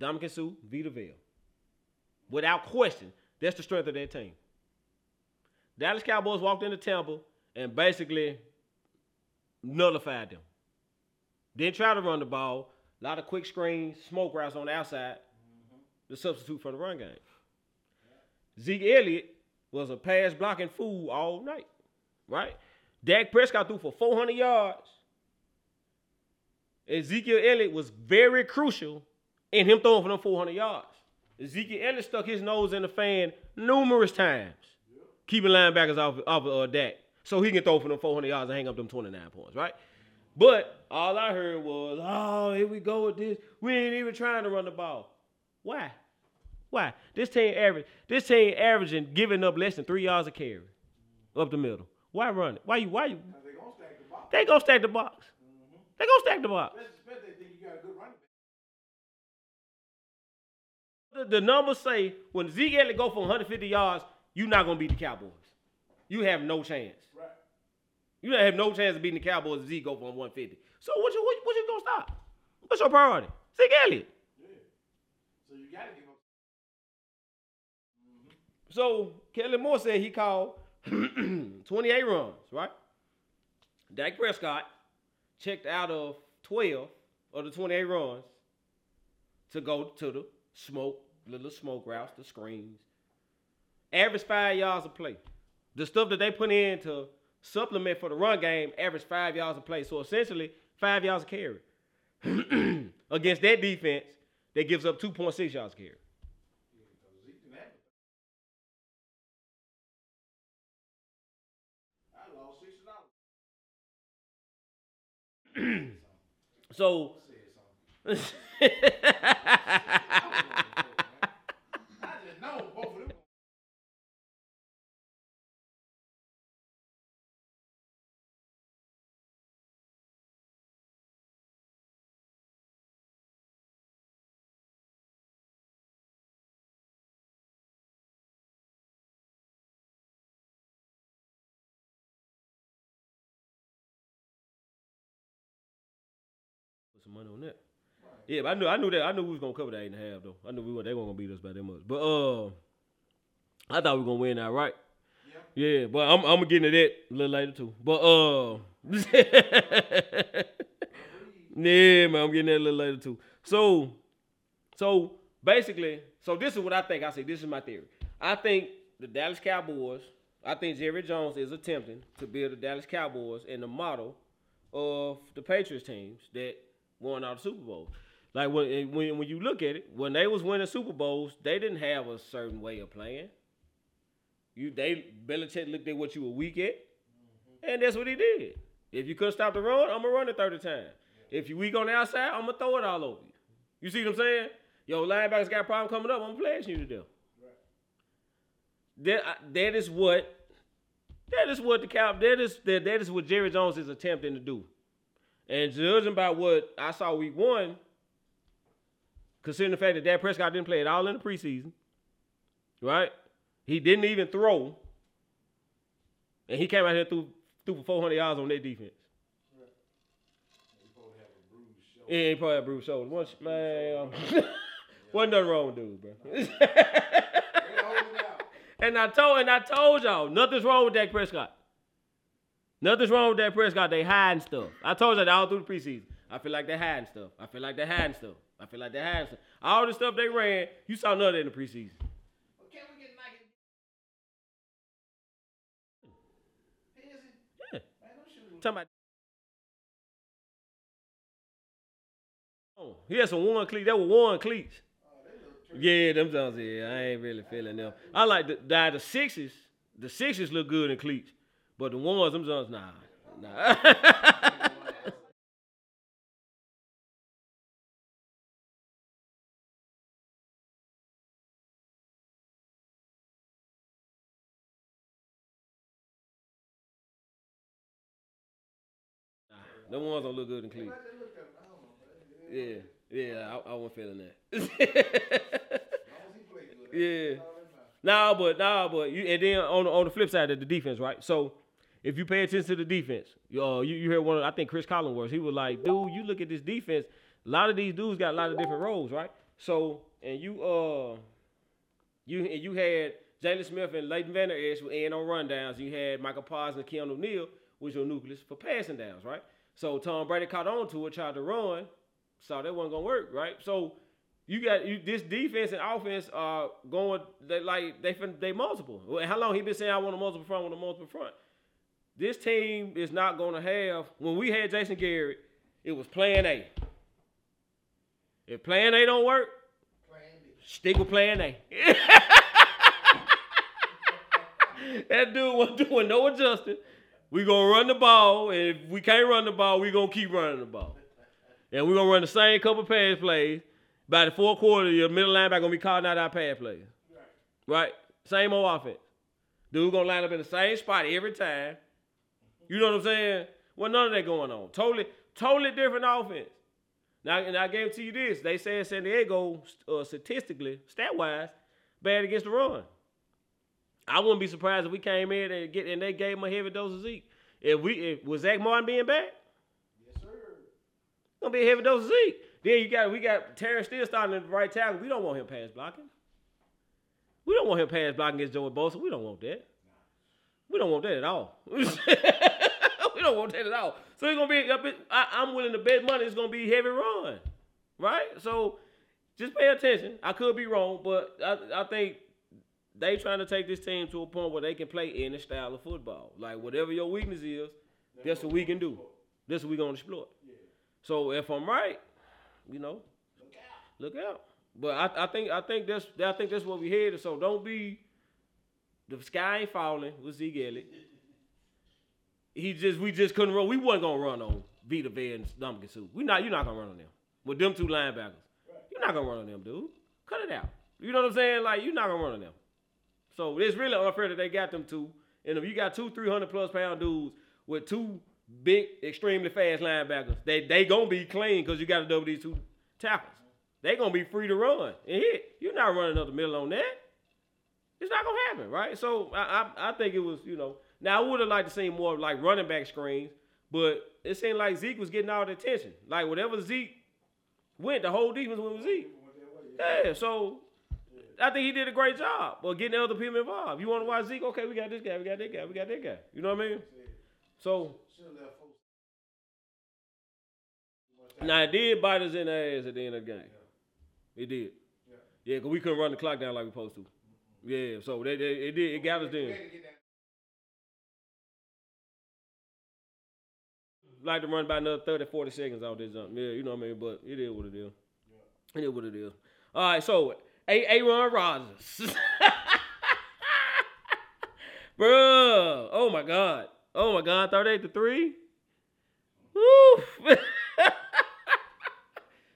Ndamukong Suh, Vita Vea. Without question, that's the strength of their team. Dallas Cowboys walked into Tampa and basically nullified them. Didn't try to run the ball. A lot of quick screens, smoke routes on the outside. Mm-hmm. The substitute for the run game. Zeke Elliott was a pass blocking fool all night, right? Dak Prescott threw for 400 yards. Ezekiel Elliott was very crucial in him throwing for them 400 yards. Ezekiel Elliott stuck his nose in the fan numerous times, keeping linebackers off off of uh, Dak, so he can throw for them 400 yards and hang up them 29 points, right? But all I heard was, "Oh, here we go with this. We ain't even trying to run the ball. Why? Why? This team average. This team averaging giving up less than three yards a carry up the middle. Why run it? Why you? Why you? They gonna stack the box. They gonna stack the box. Mm-hmm. They gonna stack the box. They think you got a good running back. The, the numbers say when Zeke Elliott go for 150 yards, you're not gonna beat the Cowboys. You have no chance. Right. You don't have no chance of beating the Cowboys if Zeke go for 150. So what you what, what you gonna stop? What's your priority? Zeke Elliott. So you gotta give up. So Kellen Moore said he called *clears throat* 28 runs, right? Dak Prescott checked out of 12 of the 28 runs to go to the smoke, little smoke routes, the screens. Average five yards a play. The stuff that they put in to supplement for the run game average five yards a play. So essentially, five yards a carry. *clears throat* Against that defense that gives up 2.6 yards a carry. *clears throat* So *laughs* some money on that. Yeah, but I knew I knew that I knew we was gonna cover that eight and a half though. I knew we were they weren't gonna beat us by that much. But uh I thought we were gonna win that, right? Yeah, but I'm I'm gonna get into that a little later too. But uh *laughs* Yeah, man, I'm getting that a little later too. So so basically, so this is what I think. I say this is my theory. I think the Dallas Cowboys, I think Jerry Jones is attempting to build the Dallas Cowboys in the model of the Patriots teams that won all the Super Bowls. Like when when when you look at it, when they was winning Super Bowls, they didn't have a certain way of playing. You they Belichick looked at what you were weak at, and that's what he did. If you couldn't stop the run, I'm gonna run it 30 times. If you weak on the outside, I'm gonna throw it all over you. You see what I'm saying? Yo, linebackers got a problem coming up. I'm flashing you to death. That that is what that is what the cow that is that, that is what Jerry Jones is attempting to do. And judging by what I saw week one, considering the fact that Dak Prescott didn't play at all in the preseason, right? He didn't even throw, and he came out here and threw, for 400 yards on their defense. Yeah, he probably had a bruised shoulder. Once, man, um, *laughs* *laughs* wasn't nothing wrong with dude, bro. *laughs* and I told and I told y'all, nothing's wrong with Dak Prescott. Nothing's wrong with Dak Prescott. They hiding stuff. I told you that all through the preseason. I feel like they hiding stuff. I feel like they hiding stuff. I feel like they hiding stuff. All the stuff they ran, you saw none of that in the preseason. Can we get Nike? Is it? Yeah. Man. Talking about. Oh, he had some one cleats. That were one cleats. Yeah, them Jones. Yeah, I ain't really feeling them. I like the the, the sixes. The sixes look good in cleats, but the ones, them Jones, nah, nah. *laughs* Them ones don't look good in cleats. Yeah, yeah, I, I wasn't feeling that. *laughs* yeah. Nah, but nah, but you and then on the, on the flip side of the defense, right? So if you pay attention to the defense, uh, you, you heard one I think Chris Collinsworth. he was like, dude, you look at this defense. A lot of these dudes got a lot of different roles, right? So and you uh you and you had Jaylon Smith and Leighton Vander Esch were in on rundowns. You had Micah Parsons and Keanu Neal was your nucleus for passing downs, right? So Tom Brady caught on to it, tried to run, saw that wasn't gonna work, right? So you got you this defense and offense are going they like they they multiple. How long he been saying I want a multiple front, want a multiple front? This team is not gonna have when we had Jason Garrett, it was plan A. If plan A don't work, stick with plan A. *laughs* that dude wasn't doing no adjusting. We gonna run the ball, and if we can't run the ball, we gonna keep running the ball. And we're gonna run the same couple pass plays. By the fourth quarter, your middle linebacker gonna be calling out our pass plays. Right? Same old offense. Dude gonna line up in the same spot every time. You know what I'm saying? Well, none of that going on. Totally, totally different offense. Now, and I guarantee you this: they said San Diego, uh, statistically, stat wise, bad against the run. I wouldn't be surprised if we came in and get and they gave him a heavy dose of Zeke. If we if was Zack Martin being back, Yes, sir. gonna be a heavy dose of Zeke. Then you got we got Terrence still starting at the right tackle. We don't want him pass blocking. We don't want him pass blocking against Joey Bosa. We don't want that. We don't want that at all. *laughs* we don't want that at all. So it's gonna be. a bit- I, I'm willing to bet money. It's gonna be heavy run, right? So just pay attention. I could be wrong, but I, I think they trying to take this team to a point where they can play any style of football. Like whatever your weakness is, that's what we can do. That's what we gonna exploit. So if I'm right, you know, look out. But I, I think I think that's I think that's what we headed. So don't be the sky ain't falling with Zeke Elliott. He just we just couldn't run. We wasn't gonna run on Vita Vea and Ndamukong Suh. We not you're not gonna run on them. With them two linebackers. You're not gonna run on them, dude. Cut it out. You know what I'm saying? Like you're not gonna run on them. So it's really unfair that they got them two. And if you got two 300 plus pound dudes with two big, extremely fast linebackers, they they gonna be clean because you got to double these two tackles. They gonna be free to run and hit. You're not running up the middle on that. It's not gonna happen, right? So I I, I think it was you know. Now I would have liked to see more like running back screens, but it seemed like Zeke was getting all the attention. Like whatever Zeke went, the whole defense went with Zeke. Yeah, so I think he did a great job of getting other people involved. You want to watch Zeke? Okay, we got this guy, we got that guy, we got that guy. You know what I mean? So now it did bite us in the ass at the end of the game. It did. Yeah, because we couldn't run the clock down like we supposed to. Yeah, so they, they, it did. It got us then. Like to run by another 30, 40 seconds out this jump. Yeah, you know what I mean? But it is what it is. It is what it is. All right, so A. Aaron Rodgers. *laughs* Bruh. Oh my God. Oh my God. 38 to 3. Woo. *laughs*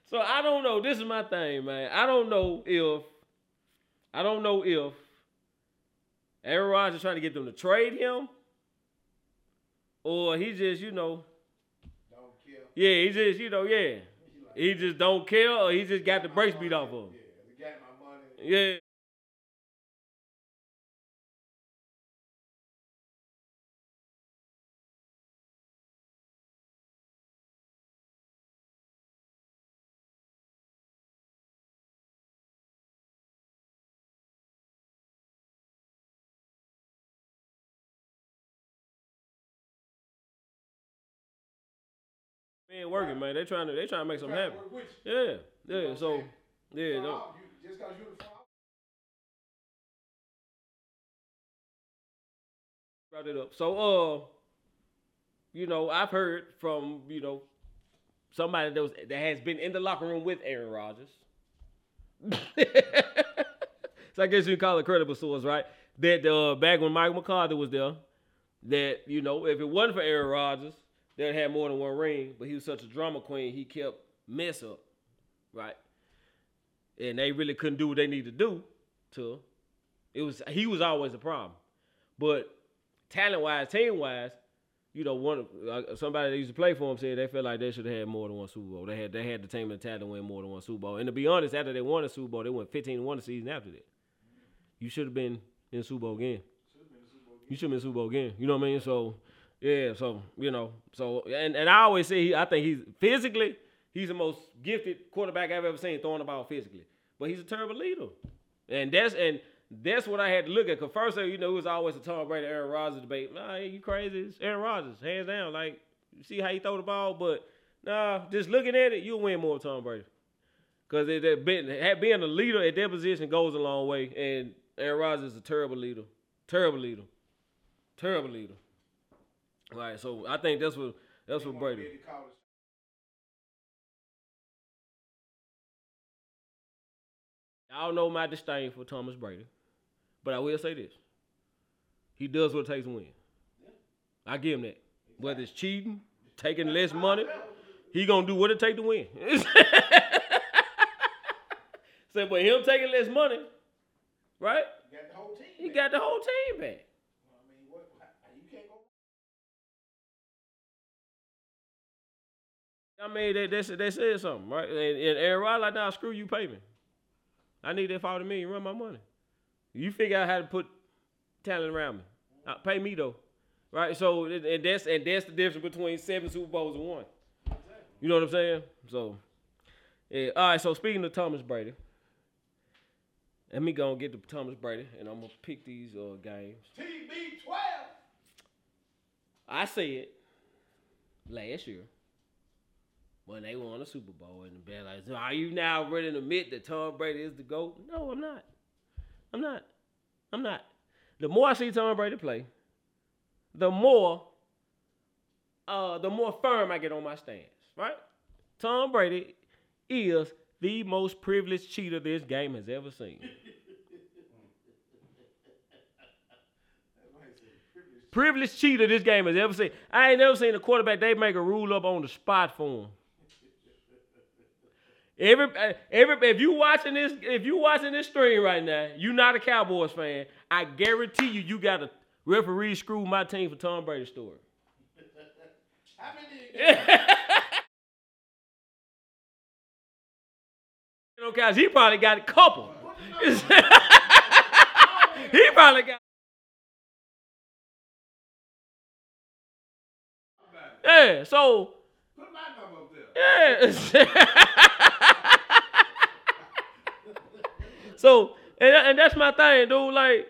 so I don't know. This is my thing, man. I don't know if I don't know if Aaron Rodgers trying to get them to trade him. Or he just, you know, Don't kill. yeah, he just, you know, yeah. He just don't care or he just got the brakes beat off of him. Yeah, they got my Man, working, man. They trying to they trying to make something happen. Work with you. Yeah, yeah. So, yeah, no. off, you- Just because you the fall. brought it up. So, uh, you know, I've heard from you know somebody that was that has been in the locker room with Aaron Rodgers. *laughs* so I guess you call it credible source, right? That uh, back when Mike McCarthy was there, that you know, if it wasn't for Aaron Rodgers, they'd had more than one ring. But he was such a drama queen, he kept mess up, right? And they really couldn't do what they needed to do. To it was he was always a problem, but talent wise, team wise, you know, one uh, somebody that used to play for him said they felt like they should have had more than one Super Bowl. They had they had the team and talent to win more than one Super Bowl. And to be honest, after they won the Super Bowl, they went 15 and one the season after that. You should have been in the Super Bowl again. You should have been in the Super Bowl again. You know what I mean? So yeah, so you know, so and, and I always say he, I think he's physically he's the most gifted quarterback I've ever seen throwing the ball physically. But he's a terrible leader. And that's and that's what I had to look at. Cause first, you know, it was always a Tom Brady, Aaron Rodgers debate. Nah, you crazy? It's Aaron Rodgers, hands down. Like, you see how he throw the ball, but nah, just looking at it, you'll win more with Tom Brady. Cause it, it been, being a leader at their position goes a long way, and Aaron Rodgers is a terrible leader, terrible leader, terrible leader. All right, so I think that's what that's what Brady. College. Y'all know my disdain for Thomas Brady, but I will say this: he does what it takes to win. I give him that. Whether it's cheating, taking less money, he gonna do what it take to win. *laughs* so, but him taking less money, right? You got the whole team. He got the whole team back. I mean, they, they, said- they said something, right? And, and Aaron Rodgers like, nah, screw you, pay me. I need that 40 million, run my money. You figure out how to put talent around me. Uh, pay me though. Right? So and that's and that's the difference between seven Super Bowls and one. You know what I'm saying? So yeah, all right, so speaking of Thomas Brady, let me go and get to Thomas Brady and I'm gonna pick these uh, games. TB 12. I said last year when they won the Super Bowl and the bad like, so are you now ready to admit that Tom Brady is the GOAT? No, I'm not. I'm not. I'm not. The more I see Tom Brady play, the more uh the more firm I get on my stance, right? Tom Brady is the most privileged cheater this game has ever seen. privileged cheater this game has ever seen. I ain't never seen a quarterback they make a rule up on the spot for him. Every, every, if you watching this, if you watching this stream right now, you not a Cowboys fan. I guarantee you, you got a referee screw my team for Tom Brady's story. *laughs* How many? *laughs* You know, guys, he probably got a couple. *laughs* he probably got. Yeah, so yeah. *laughs* so and, and that's my thing, dude. Like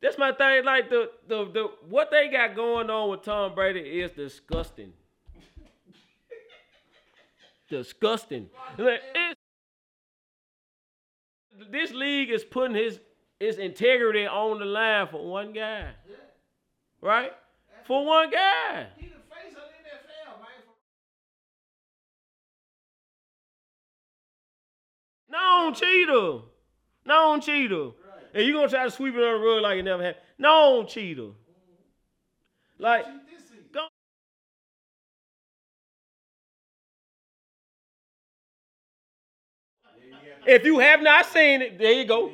that's my thing. Like the the the what they got going on with Tom Brady is disgusting. disgusting. Like, this league is putting his his integrity on the line for one guy, right? For one guy. No cheater. No cheater. And you gonna try to sweep it under the rug like it never happened. No cheater. Like. If you have not seen it, there you go.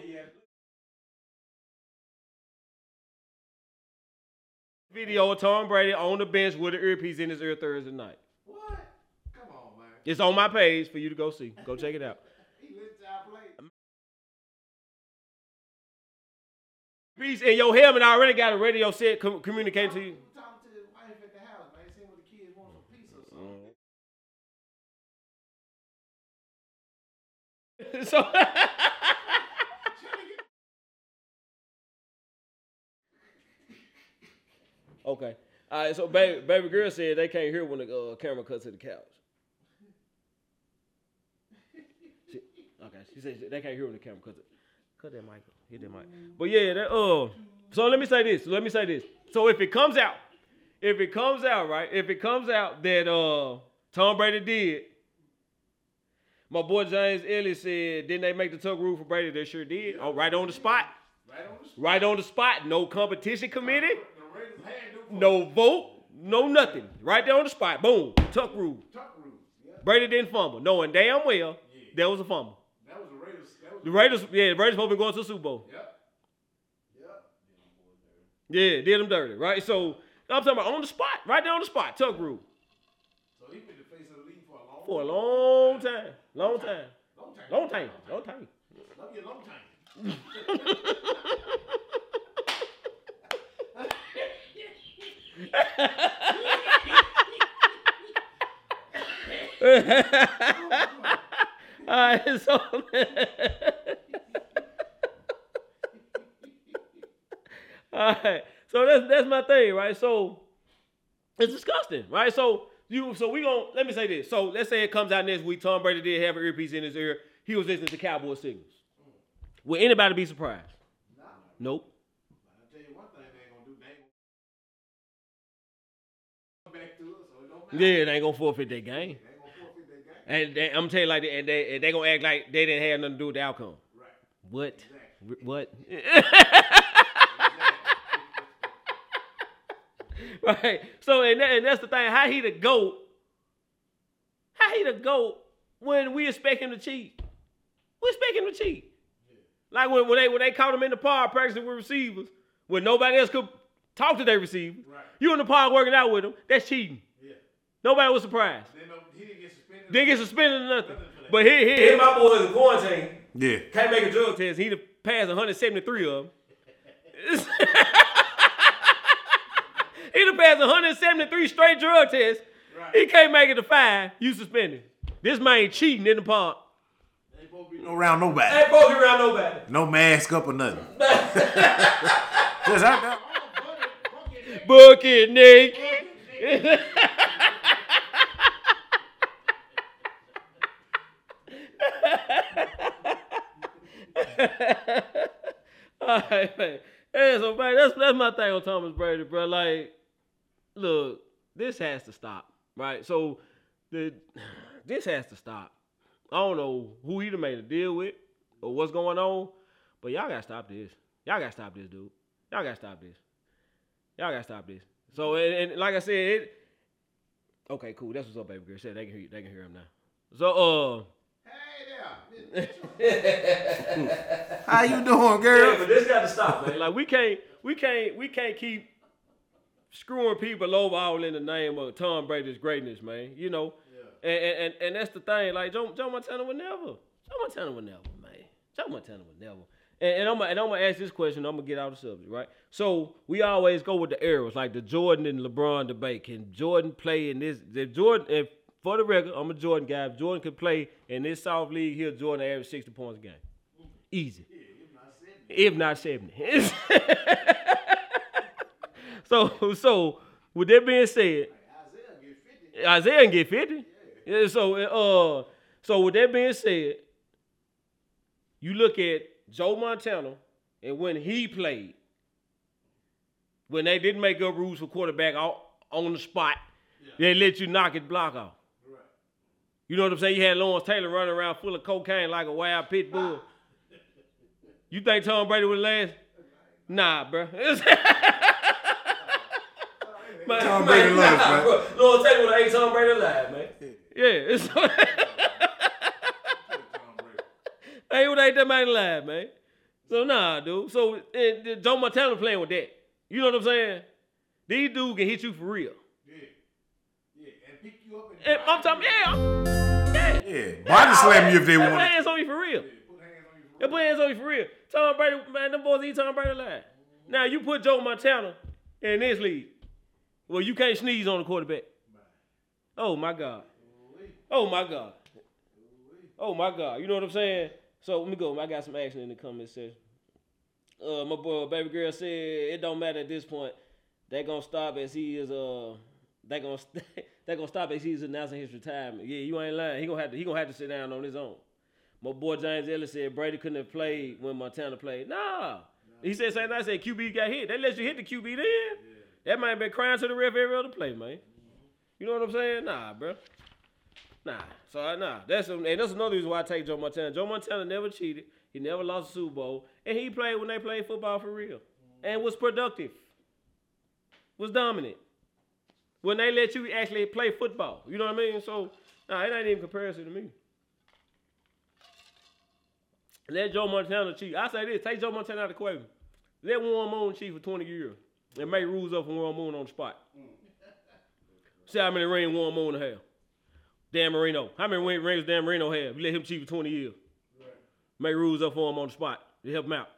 Video of Tom Brady on the bench with an earpiece in his ear Thursday night. What? Come on, man. It's on my page for you to go see. Go check it out. Piece in your helmet I already got a radio set com- communicating to you. Talking to his wife at the house, man. Seeing what the kids want some pizza *laughs* so *laughs* Okay. All right, so baby, baby girl said they can't hear when the uh, camera cuts to the couch. She, okay, she said they can't hear when the camera cuts it. Cut that mic. Hit that mic. But yeah, that, uh, so let me say this. Let me say this. So if it comes out, if it comes out, right? If it comes out that uh Tom Brady did, my boy James Ellis said, didn't they make the tuck rule for Brady? They sure did. Oh, right on the spot. Right on the spot. Right on the spot. No competition committee. The Raiders had no No vote. No nothing. Right there on the spot. Boom. Tuck rule. tuck rules. Yeah. Brady didn't fumble. Knowing damn well there was a fumble. The Raiders. That was The Raiders, yeah, the Raiders supposed to be going to the Super Bowl. Yep. Yep. Yeah, did them dirty, right? So I'm talking about on the spot, right there on the spot, tuck rule. So he been the face of the league for a long For a long time. Long time. long time. Long time. Long time. Love you long time. *laughs* *laughs* *laughs* All right, *laughs* so All right, so that's that's my thing, right? So it's disgusting, right? So you, so we gonna let me say this. So let's say it comes out next week. Tom Brady did have an earpiece in his ear. He was listening to Cowboy signals. Will anybody be surprised? Nah. Nope. I'll tell you one thing they ain't gonna do. They ain't gonna come back to us, so it. Yeah, they ain't gonna forfeit that game. They ain't gonna forfeit their game. And they, I'm telling you like, that, and they and they gonna act like they didn't have nothing to do with the outcome. Right. What? Exactly. What? *laughs* right. So and, that, and that's the thing. How he the goat? How he the goat when we expect him to cheat? We expect him to cheat. Like when, when they when they caught him in the park practicing with receivers, when nobody else could talk to their receiver. Right. You in the park working out with them. That's cheating. Yeah. Nobody was surprised. Then no, he didn't get suspended. Didn't get suspended or nothing. But here, here, here my boys in quarantine. Yeah. Can't make a drug test. He'd passed 173 of them. *laughs* He'd have passed 173 straight drug tests. Right. He can't make it to five. You suspended. This man cheating in the park. They supposed to be No around nobody. Ain't poking around nobody. No mask up or nothing. *laughs* Just out there. Bucket naked. *laughs* *laughs* All right, man. Hey, so man, that's that's my thing on Thomas Brady, bro. Like, look, this has to stop, right? So, the *sighs* this has to stop. I don't know who he made a deal with or what's going on, but y'all gotta stop this. Y'all gotta stop this, dude. Y'all gotta stop this. Y'all gotta stop this. So, and, and like I said, it. Okay, cool. That's what's up, baby girl. Said they can hear you. They can hear him now. So, uh. Hey *laughs* there. How you doing, Yeah, girl? but this got to stop, man. Like we can't, we can't, we can't keep screwing people over all in the name of Tom Brady's greatness, man. You know, and, and and that's the thing. Like Joe, Joe Montana would never. Joe Montana would never, man. Joe Montana would never. And, and I'm gonna- and I'm gonna ask this question. I'm gonna get out of the subject, right? So we always go with the eras, like the Jordan and LeBron debate. Can Jordan play in this? If Jordan, if for the record, I'm a Jordan guy. If Jordan could play in this South League here, Jordan average 60 points a game, easy if not 70. *laughs* so, so with that being said, Isaiah can get 50. Yeah, so, uh, so with that being said, you look at Joe Montana and when he played, when they didn't make up rules for quarterback on the spot, they let you knock his block off. You know what I'm saying? You had Lawrence Taylor running around full of cocaine like a wild pit bull. You think Tom Brady would last? Nah, bro. *laughs* man, Tom Brady man, loves, nah, man. bro. Lawrence Taylor would have ate Tom Brady alive, man. Yeah, *laughs* it's Hey, would ate that man alive, man. So nah, dude. So and, and Joe Montana playing with that. You know what I'm saying? These dudes can hit you for real. And pick you up and And I'm talking, yeah, I'm, yeah. Yeah, body slam you if they They put hands on you for real. They put hands on you for real. Tom Brady, man, them boys eat Tom Brady alive. Now you put Joe Montana in this league. Well, you can't sneeze on the quarterback. Oh my God. Oh my God. Oh my God. You know what I'm saying? So let me go. I got some action in the comment section. Uh, my boy, baby girl said it don't matter at this point. They gonna stop as he is. Uh, they gonna *laughs* they gonna stop he's announcing his retirement. Yeah, you ain't lying. He gonna have to. He gonna have to sit down on his own. My boy James Ellis said Brady couldn't have played when Montana played. Nah. He said same I Said QB got hit. They let you hit the QB then. That might have been crying to the ref every other play, man. You know what I'm saying? Nah, bro. Nah. So nah. That's and that's another reason why I take Joe Montana. Joe Montana never cheated. He never lost a Super Bowl, and he played when they played football for real, and was productive. Was dominant. When they let you actually play football, you know what I mean? So nah, it ain't even comparison to me. Let Joe Montana cheat. I say this: take Joe Montana out of the equation. Let Warren Moon cheat for 20 years and make rules up for Warren Moon on the spot. Mm. See how many rings Warren Moon have. Dan Marino. How many rings Dan Marino have? You let him cheat for 20 years. Make rules up for him on the spot to help him out.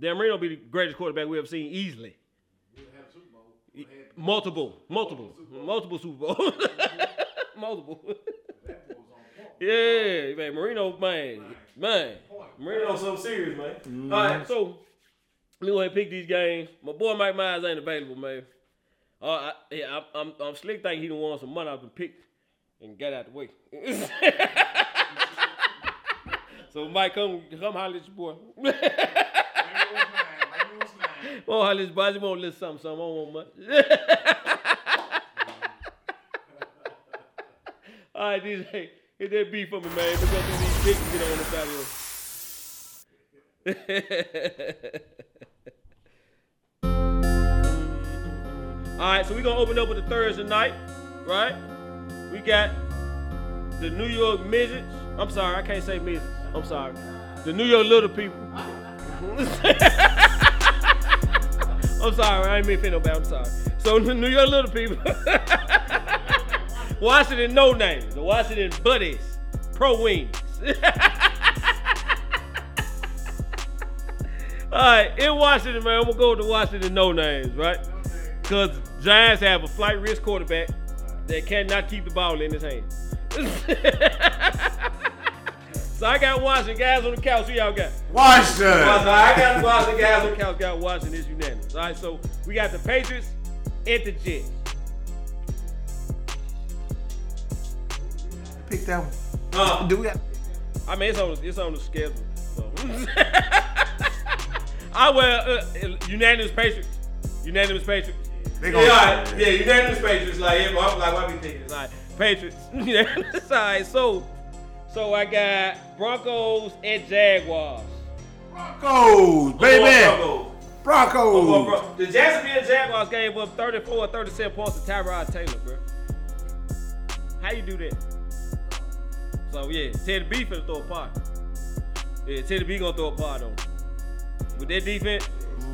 Dan Marino be the greatest quarterback we ever seen easily. Multiple, multiple, multiple Super Bowl, *laughs* multiple. yeah, man, Marino, man, man, Marino, something serious, man. All right, so let me go ahead and pick these games. My boy Mike Myers ain't available, man. Uh, I, yeah, I'm, I'm, I'm slick thinking he done won some money off the pick and get out the way. *laughs* so Mike, come, come holler at your boy. *laughs* Oh, holler at boy. I just want a something, something. I don't want much. *laughs* All right, DJ, hit that beat for me, man. Go these picks and get on the out of. *laughs* All right, so we're gonna open up with the Thursday night, right? We got the New York Midgets. I'm sorry, I can't say midgets. I'm sorry. The New York Little People. *laughs* I'm sorry, I ain't mean to offend nobody. I'm sorry. So *laughs* New York Little People. *laughs* Washington No Names, The Washington Buddies. Pro Wings. *laughs* All right, in Washington, man, I'm gonna go the Washington No Names, right? Because Giants have a flight risk quarterback that cannot keep the ball in his hand. So I got Washington guys on the couch. Who y'all got? Washington. Washington. I got Washington guys on the couch. Got Washington. It's unanimous. All right, so we got the Patriots and the Jets. Pick that one. Uh, Do we have? I mean, it's on it's on the schedule. So. *laughs* I well uh, unanimous Patriots. Unanimous Patriots. They Yeah, gonna- all right. yeah, unanimous Patriots. Like, yeah, I'm like, what we thinking? All right, Patriots. *laughs* Unanimous. All right, so, so I got Broncos and Jaguars. Broncos, baby. Broncos. Broncos. Oh, bro. The Jacksonville Jaguars gave up 34 or 37 points to Tyrod Taylor, bro. How you do that? So yeah, Teddy B finna throw a party. Yeah, Teddy B gonna throw a party on. him. With that defense,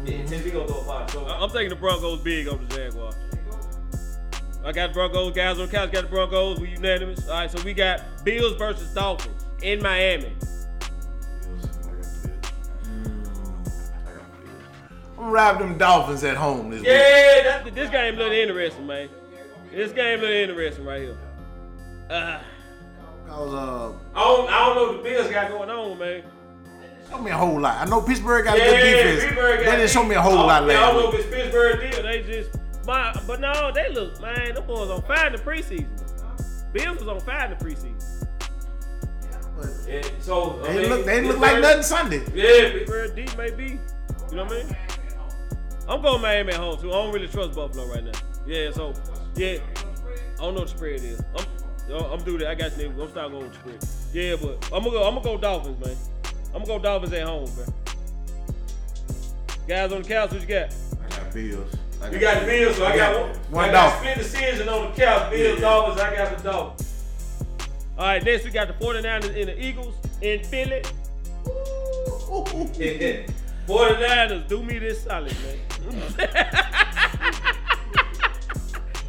yeah, Teddy B gonna throw a party. So I- I'm taking the Broncos big over the Jaguars. I got the Broncos, guys on the couch got the Broncos. We unanimous. All right, so we got Bills versus Dolphins in Miami. I'm gonna ride them Dolphins at home this week. Yeah, that, this game look interesting, man. This game look interesting right here. Uh, Cause uh, I don't, I don't know what the Bills got going on, man. show me a whole lot. I know Pittsburgh got a Yeah, good defense. Pittsburgh They didn't show me a whole I lot don't- I don't know if it's Pittsburgh deal. They just, but, but no, they look, man. Them boys on fire in the preseason. Bills was on fire in the preseason. Yeah, so I They mean, look, they look like nothing Sunday. Yeah, Pittsburgh deep may be. You know what I mean? I'm going Miami at home too. I don't really trust Buffalo right now. Yeah, so yeah, I don't know what the spread is. I'm, I'm do that. I got you. nigga. I'm starting going with the spread. Yeah, but I'm gonna go. I'm gonna go Dolphins, man. I'm gonna go Dolphins at home, bro. Guys on the couch, what you got? I got Bills. I You got the Bills, so I got one. One I got Dolphin. split decision on the couch. Bills, Yeah. Dolphins. I got the Dolphins. All right, next we got the 49ers and the Eagles in Philly. *laughs* 49ers, do me this solid, man. *laughs*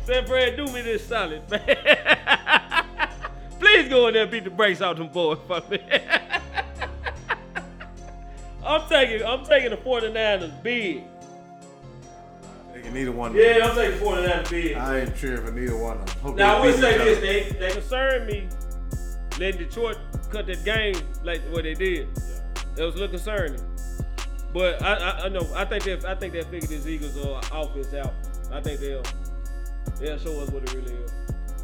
San Fran, do me this solid, man. *laughs* Please go in there and beat the brakes out them boys for me. I'm taking, I'm taking the 49ers big. Taking neither one. Yeah, I'm taking 49ers big. I ain't cheering for neither one of them. Hope Now I they will say this: other. they they concerned me letting Detroit cut that game like what they did. It was a little concerning, but I I, I know I think they I think they figure this Eagles uh, offense out. I think they'll they'll show us what it really is.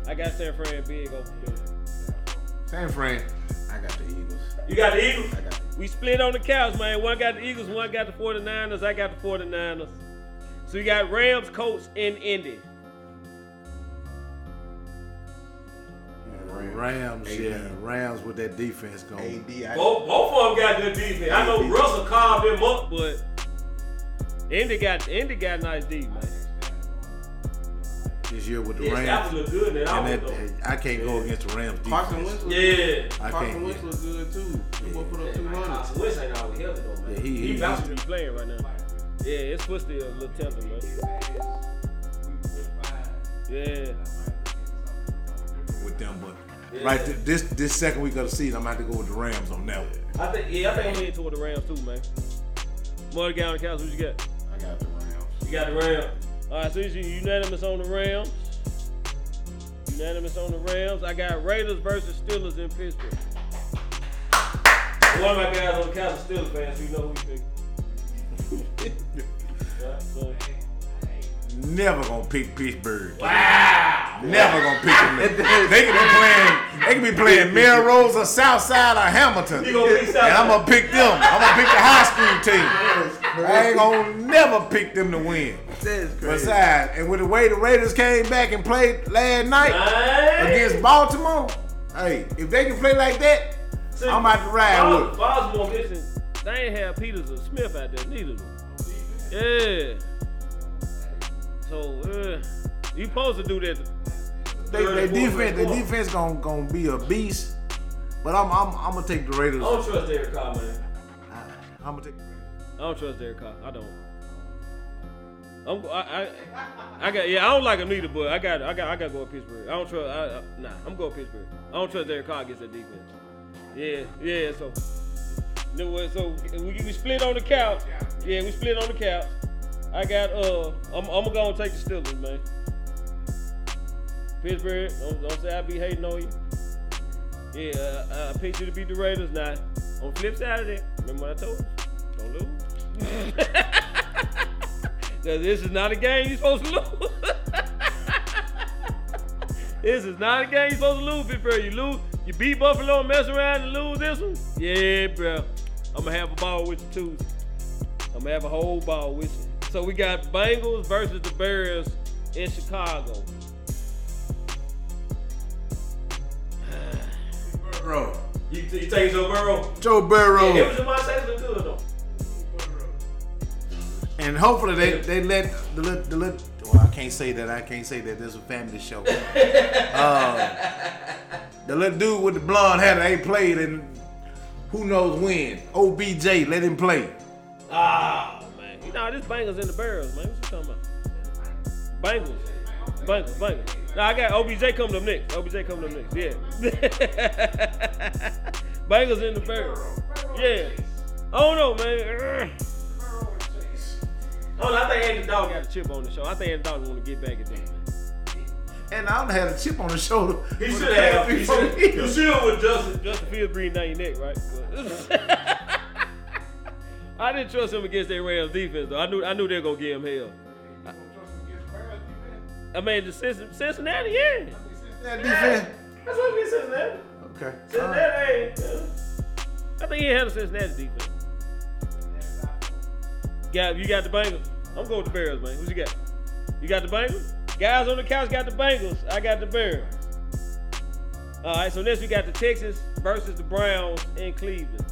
I got San Fran big over Philly. San Fran. I got the Eagles. You got the Eagles. I got the We split on the couch, man. One got the Eagles, one got the 49ers. I got the 49ers. So you got Rams, Colts, and Indy. Rams, AD. yeah. Rams with that defense going. AD. I, Both, both of them got good defense. I know Russell carved them up, but Indy got Indy got nice D, man. this year with the Yeah, Rams. that look good. That and album, that, I can't go against the Rams Defense. Carson. Wentz. look- Yeah. I Carson can't. Wentz look good too. He will put up two hundred. Carson Wentz ain't always healthy though, man. Yeah, he- he, he- about to be playing right now. Yeah, his foot still a little tender, man. Yeah. with them, but right th- this this second week of the season, I'm gonna have to go with the Rams on that one. I think yeah, I think I'm leaning toward the Rams too, man. More guy on the couch, what you got? I got the Rams. You got the Rams. All right, so you unanimous on the Rams. Unanimous on the Rams. I got Raiders versus Steelers in Pittsburgh. One of my guys on the couch is Steelers fans, so you know who you pick. Yeah, so- Never gonna pick Pittsburgh. Wow. Never gonna pick them. *laughs* they can be playing. They can be playing *laughs* Melrose or Southside or Hamilton, gonna and I'm gonna pick them. I'm gonna pick the high school team. I ain't gonna never pick them to win. That's Besides, and with the way the Raiders came back and played last night Nice. against Baltimore, hey, if they can play like that, See, I'm about to ride with them. Baltimore missing. They ain't have Peters or Smith out there, neither of them. Yeah. So, uh, you supposed to do that. They, they defense, and the defense gonna gonna be a beast. But I'm I'm, I'm gonna take the Raiders. I don't trust Derek Carr, man. I'm gonna take. I don't trust Derek Carr. I don't. I'm, I, I, I got yeah. I don't like him either, but I got I got I got to go with Pittsburgh. I don't trust. I, I, nah, I'm going to Pittsburgh. I don't trust Derek Carr against that defense. Yeah, yeah. So, no, what, so we, we split on the couch. Yeah, we split on the couch. I got uh, I'm, I'm gonna go and take the Steelers, man. Pittsburgh, don't, don't say I be hating on you. Yeah, uh, I picked you to beat the Raiders. Now, on flip side of that, remember what I told you? Don't lose. *laughs* This is not a game you're supposed to lose. *laughs* this is not a game you're supposed to lose, Pittsburgh. You lose, you beat Buffalo and mess around and lose this one. Yeah, bro. I'm gonna have a ball with you too. I'm gonna have a whole ball with you. So we got Bengals versus the Bears in Chicago. Bro, You, you take Joe Burrow? Joe Burrow, Yeah, it was Ja'Marr Chase look good though. and hopefully they they let the little the little. Well, I can't say that. I can't say that. This is a family show. *laughs* uh, the little dude with the blonde hair, they played, and who knows when? OBJ, let him play. Ah, man. You know, this Bengals in the Bears, man. What you talking about? Bengals. Bengals, Bengals. Now, I got OBJ coming up next. OBJ coming up next, yeah. *laughs* Bengals in the Bears. Yeah. I don't know, man. Oh, no, I think Andy Dog got a chip on the show. I think Andy Dog want to get back at them. And I done had a chip on the shoulder. He should have. He should. You should with Justin. Justin Fields breathing down your neck, right? *laughs* I didn't trust him against their Rams defense though. I knew I knew they were gonna give him hell. I mean, the Cincin- Cincinnati, yeah. That defense. That's what we Cincinnati. Okay. Right. Cincinnati, uh, I think he had a Cincinnati defense. Got you got the Bengals. I'm going with the Bears, man. What you got? You got the Bengals? Guys on the couch got the Bengals. I got the Bears. All right, so next we got the Texans versus the Browns in Cleveland.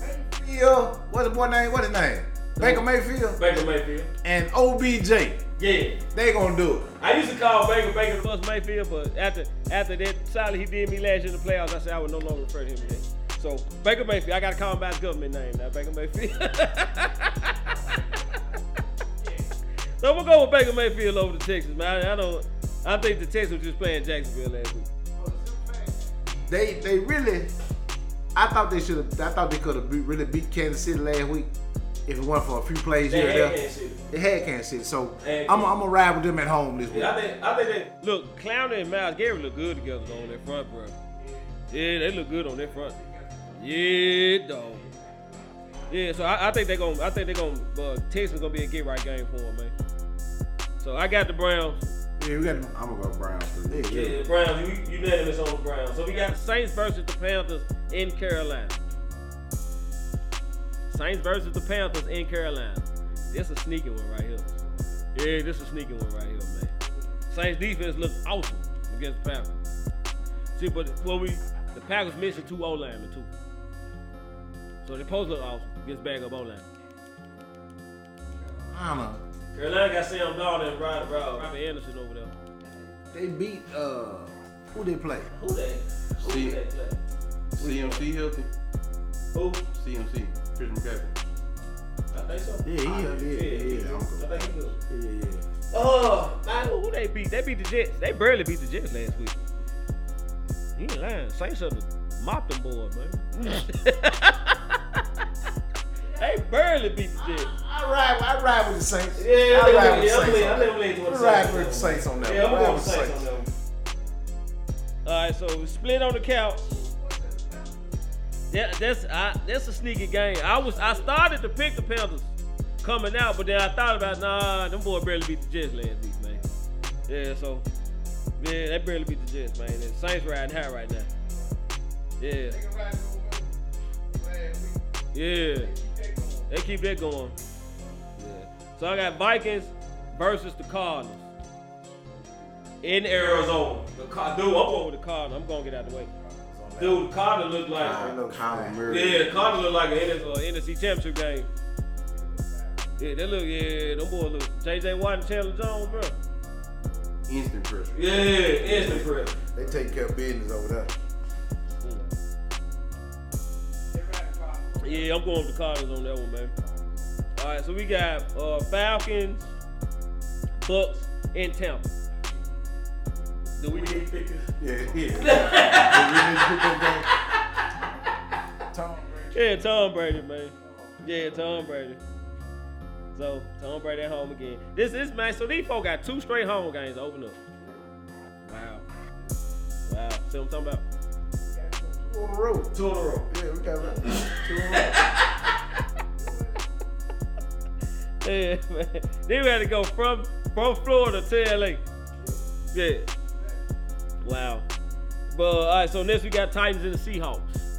Mayfield, what's the boy name? What's his name? Baker Mayfield Baker Mayfield. and OBJ. Yeah. They gonna do it. I used to call Baker Baker plus Mayfield, but after after that solid he did me last year in the playoffs, I said I would no longer refer to him to that. So Baker Mayfield, I gotta call him by his government name now, Baker Mayfield. *laughs* so we'll go with Baker Mayfield over the Texans, man. I, I don't I think the Texans were just playing Jacksonville last week. They they really. I thought they should have. I thought they could have be, really beat Kansas City last week if it weren't for a few plays They here had and there. Kansas City. They had Kansas City, so Had I'm I'm gonna ride with them at home this week. Yeah, I think I think they look Clowney and Myles Garrett look good together on their front, bro. Yeah, they look good on their front. Yeah, dog. Yeah, so I, I think they're gonna I think they're gonna uh, Texans gonna be a get right game for them, man. So I got the Browns. Yeah, we got. I'm gonna go Browns for this. Yeah, Yeah, the Browns. You unanimous on the Browns. So we got the Saints versus the Panthers in Carolina. Saints versus the Panthers in Carolina. This a sneaky one right here. Yeah, this a sneaky one right here, man. Saints defense looks awesome against the Panthers. See, but well, we the Packers missing two O linemen too. So they supposed to look awesome against backup O line. I don't know. Carolina got Sam Darnold and Robert, Robert Anderson over there. They beat uh who they play? Who they? Who See- they play? CMC healthy. Who? CMC. Chris McCaffrey. I think so. Yeah, he yeah, yeah, yeah, Yeah, I'm. I think he good. yeah, yeah. Oh, man, who they beat? They beat the Jets. They barely beat the Jets last week. He ain't lying. Saints should have mopped them boys, man. *laughs* they barely beat the Jets. I ride. I ride with the Saints. Yeah, I I'm ride with the Saints. leaning- on I'm that. leaning towards I the ride with the Saints on that. Yeah, I'm going Ride with with the the Saints on Saints. that one. All right, so we split on the couch. Yeah, that's I, that's a sneaky game. I was I started to pick the Panthers coming out, but then I thought about nah, them boys barely beat the Jets last week, man. Yeah, so yeah, they barely beat the Jets, man. And Saints riding high right now. Yeah, yeah, they keep that going. Yeah. So I got Vikings versus the Cardinals in Arizona. The Car- dude, I'm going with the Cardinals. I'm gonna get out of the way. Dude, the Cardinals look like Kyler, Kyler yeah, the Cardinals look like an NFC, uh, NFC championship game. Yeah, they look, yeah, them boys look. JJ Watt and Chandler Jones, bro. Instant pressure. Yeah, instant pressure. They take care of business over there. Yeah, I'm going with the Cardinals on that one, man. All right, so we got uh, Falcons, Bucks, and Tampa. Do we need to pick? Yeah, yeah. they really need to pick. Tom Brady. Yeah, Tom Brady, man. Yeah, Tom Brady. So Tom Brady at home again. This is man. So these folks got two straight home games open up. Wow. Wow. See what I'm talking about? Two on the road. Two in a row. Yeah, we got two in a row. *laughs* *laughs* Yeah, man. They had to go from from Florida to LA. Yeah. Wow. But all right, so next we got Titans and the Seahawks.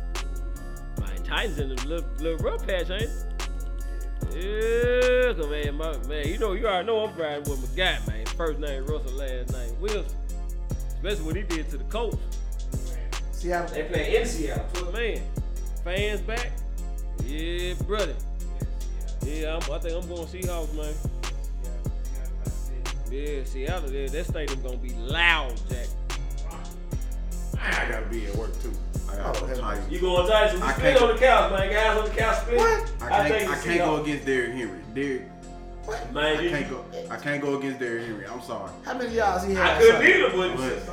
Man, Titans in the little, little rough patch, ain't it? Yeah, 'cause, man, my, man, you know, you already know I'm riding with my guy, man. First name Russell, last name Wilson. Especially what he did to the Colts. Seattle. They play in Seattle. So, man, fans back. Yeah, brother. Yeah, I'm, I think I'm going Seahawks, man. Yeah, Seattle, yeah, that stadium gonna be loud, Jack. I gotta be at work too. I got Oh, the hell. You going Tyson? We I can't- on the couch, man. Guys on the couch split. What? I can't, I the can't go against Derrick Henry. Derrick, Man, I can't go. I can't go against Derrick Henry. I'm sorry. How many yards he had? I couldn't Sunday? either,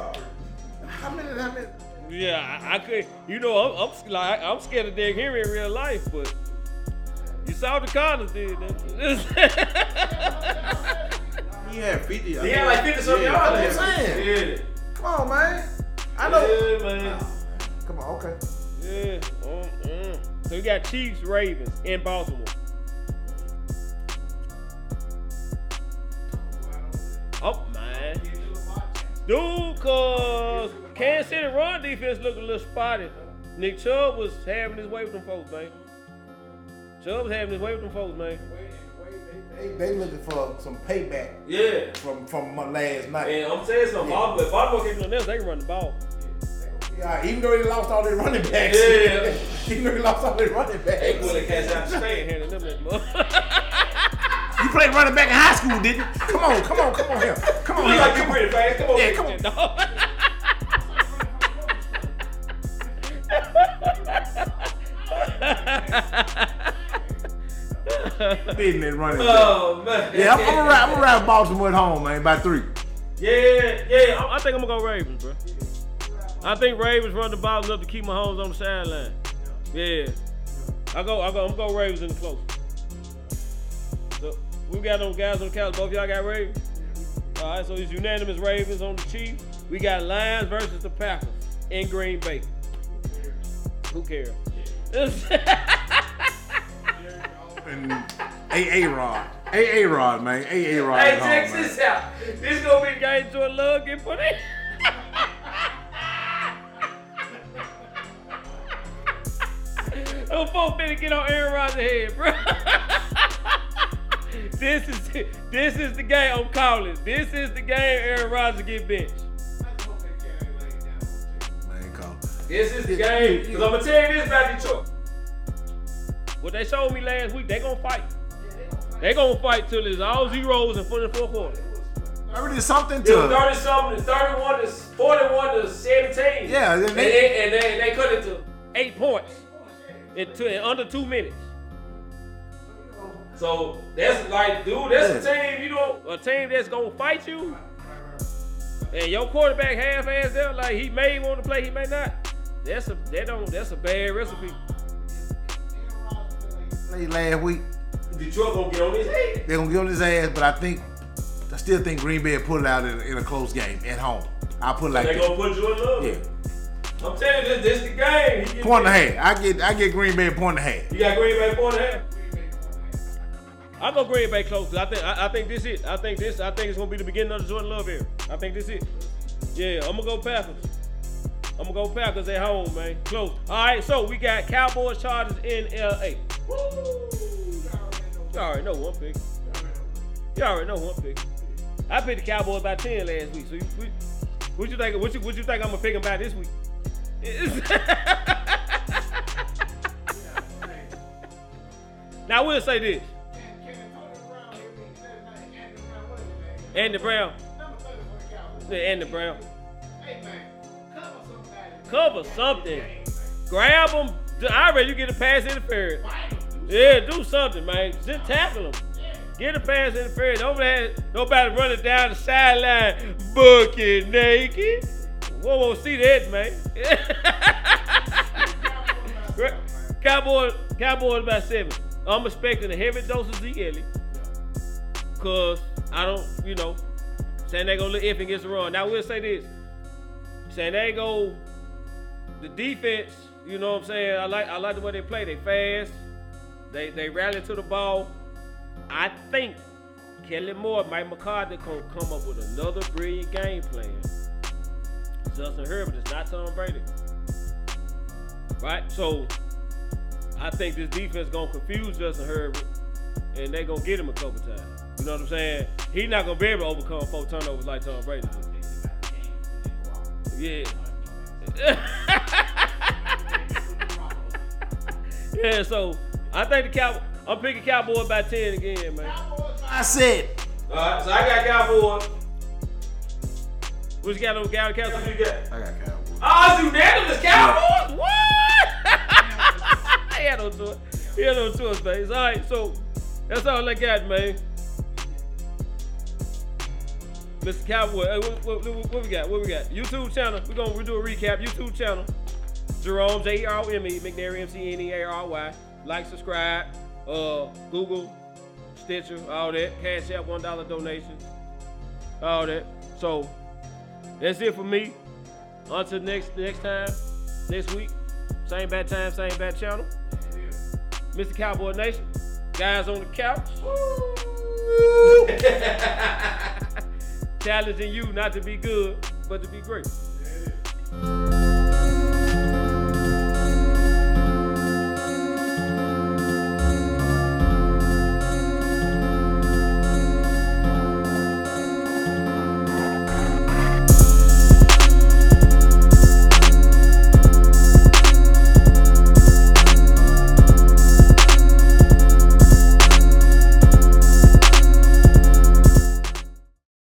but How many? How many? yeah, I, I could. You know, I'm, I'm like I'm scared of Derrick Henry in real life, but you saw the Cardinals did that. *laughs* He had 50. he had like 50 something Yeah. yards. That's what I'm saying. Yeah. Come on, man. I know. Yeah, man. Come on, okay. Yeah. Um, mm. So we got Chiefs, Ravens in Baltimore. Oh man. Dude, cause Kansas City run defense looked a little spotty. Nick Chubb was having his way with them folks, man. Chubb's having his way with them folks, man. They, they looking for some payback Yeah. from from my last night. And I'm saying something. Yeah. If Baltimore can't do nothing else, they can run the ball. Yeah, even though they lost all their running backs. Yeah. *laughs* even though they lost all their running They backs. pulling cats out the stand, handing them that mother. *laughs* You played running back in high school, didn't you? Come on, come on, come on here. Come on here. like Come on. pretty fast. Come on. Yeah, get come that *laughs* dog. *laughs* Beating that running oh man. Yeah, I'm, I'm gonna ride. I'm gonna ride Baltimore at home, man, by three. Yeah, yeah. I, I think I'm gonna go Ravens, bro. I think Ravens run the ball enough to keep Mahomes on the sideline. Yeah. I go. I go. I'm gonna go Ravens in the close. So we got those guys on the couch. Both y'all got Ravens. All right. So it's unanimous Ravens on the Chiefs. We got Lions versus the Packers in Green Bay. Who cares? *laughs* *laughs* And A A Rod, A A Rod, man, A A Rod Hey, check this out. This gonna be the game Jordan Love get put in. Them folks finna get on Aaron Rodgers' head, bro. *laughs* this is this is the game I'm calling. This is the game Aaron Rodgers get benched. This is the game. Cause I'm gonna tell you this about Detroit. What they showed me last week, they gonna fight. They gonna fight till it's all zeros in front of the fourth quarter. There's something It was to. 30 something, 31 to 41 to 17. Yeah, and and they- they, and they, they cut it to eight points in, two, in under two minutes. So that's like, dude, that's a team, you know, a team that's gonna fight you. And your quarterback half-ass there, like he may want to play, he may not. That's a that don't that's a bad recipe. Played last week. Detroit gonna get on his head. They're gonna get on his ass, but I think I still think Green Bay will pull it out in, in a close game at home. I'll put it like They that. gonna put Jordan love. Yeah, I'm telling you, this, this the game. He get- point and a half. I get I get Green Bay a point and a half. You got Green Bay point and a half. I go Green Bay close. I think I, I think this it. I think this I think it's gonna be the beginning of the Jordan Love era. I think this it. Yeah, I'm gonna go Packers. I'm gonna go Packers at home, man. Close. All right, so we got Cowboys Chargers in LA. You already know one pick. You already know one pick. I picked the Cowboys by ten last week. So you, what, what you think? What you what you think I'm gonna pick them by this week? *laughs* now we'll say this. Andy Brown. Andy Brown. Cover something. Grab them. I ready you get a pass interference. Yeah, do something, man. Just tackle them. Get a pass interference. Nobody, nobody running down the sideline, bucket naked. We won't see that, man. Cowboys, Cowboys about seven. I'm expecting a heavy dose of Zeke. Cause I don't, you know, San Diego look if against the run. Now we'll say this. San Diego, the defense, you know what I'm saying? I like I like the way they play. They fast. They they rally to the ball. I think Kellen Moore, Mike McCarthy can come up with another brilliant game plan. Justin Herbert is not Tom Brady. Right? So I think this defense gonna confuse Justin Herbert and they gonna get him a couple times. You know what I'm saying? He's not gonna be able to overcome four turnovers like Tom Brady did. Yeah. *laughs* yeah, so I think the Cow I'm picking Cowboy by 10 again, man. I said. Alright, so I got Cowboys. What you got on Cowboys? Cowboys? What you got? I got Cowboys. Oh, it's unanimous Cowboys? *laughs* What? *laughs* he had no choice. He had no choice, man. All right, so that's all I got, man. Mr. Cowboy, hey, what, what, what, what we got? What we got? YouTube channel. We're gonna do a recap. YouTube channel. Jerome J E R O M E McNeary M C N E A R Y. Like, subscribe. Uh, Google, Stitcher, all that. Cash App, one dollar donations, all that. So that's it for me. Until next next time, next week. Same bad time, same bad channel. Mr. Cowboy Nation. Guys on the couch. *laughs* *laughs* Challenging you not to be good, but to be great.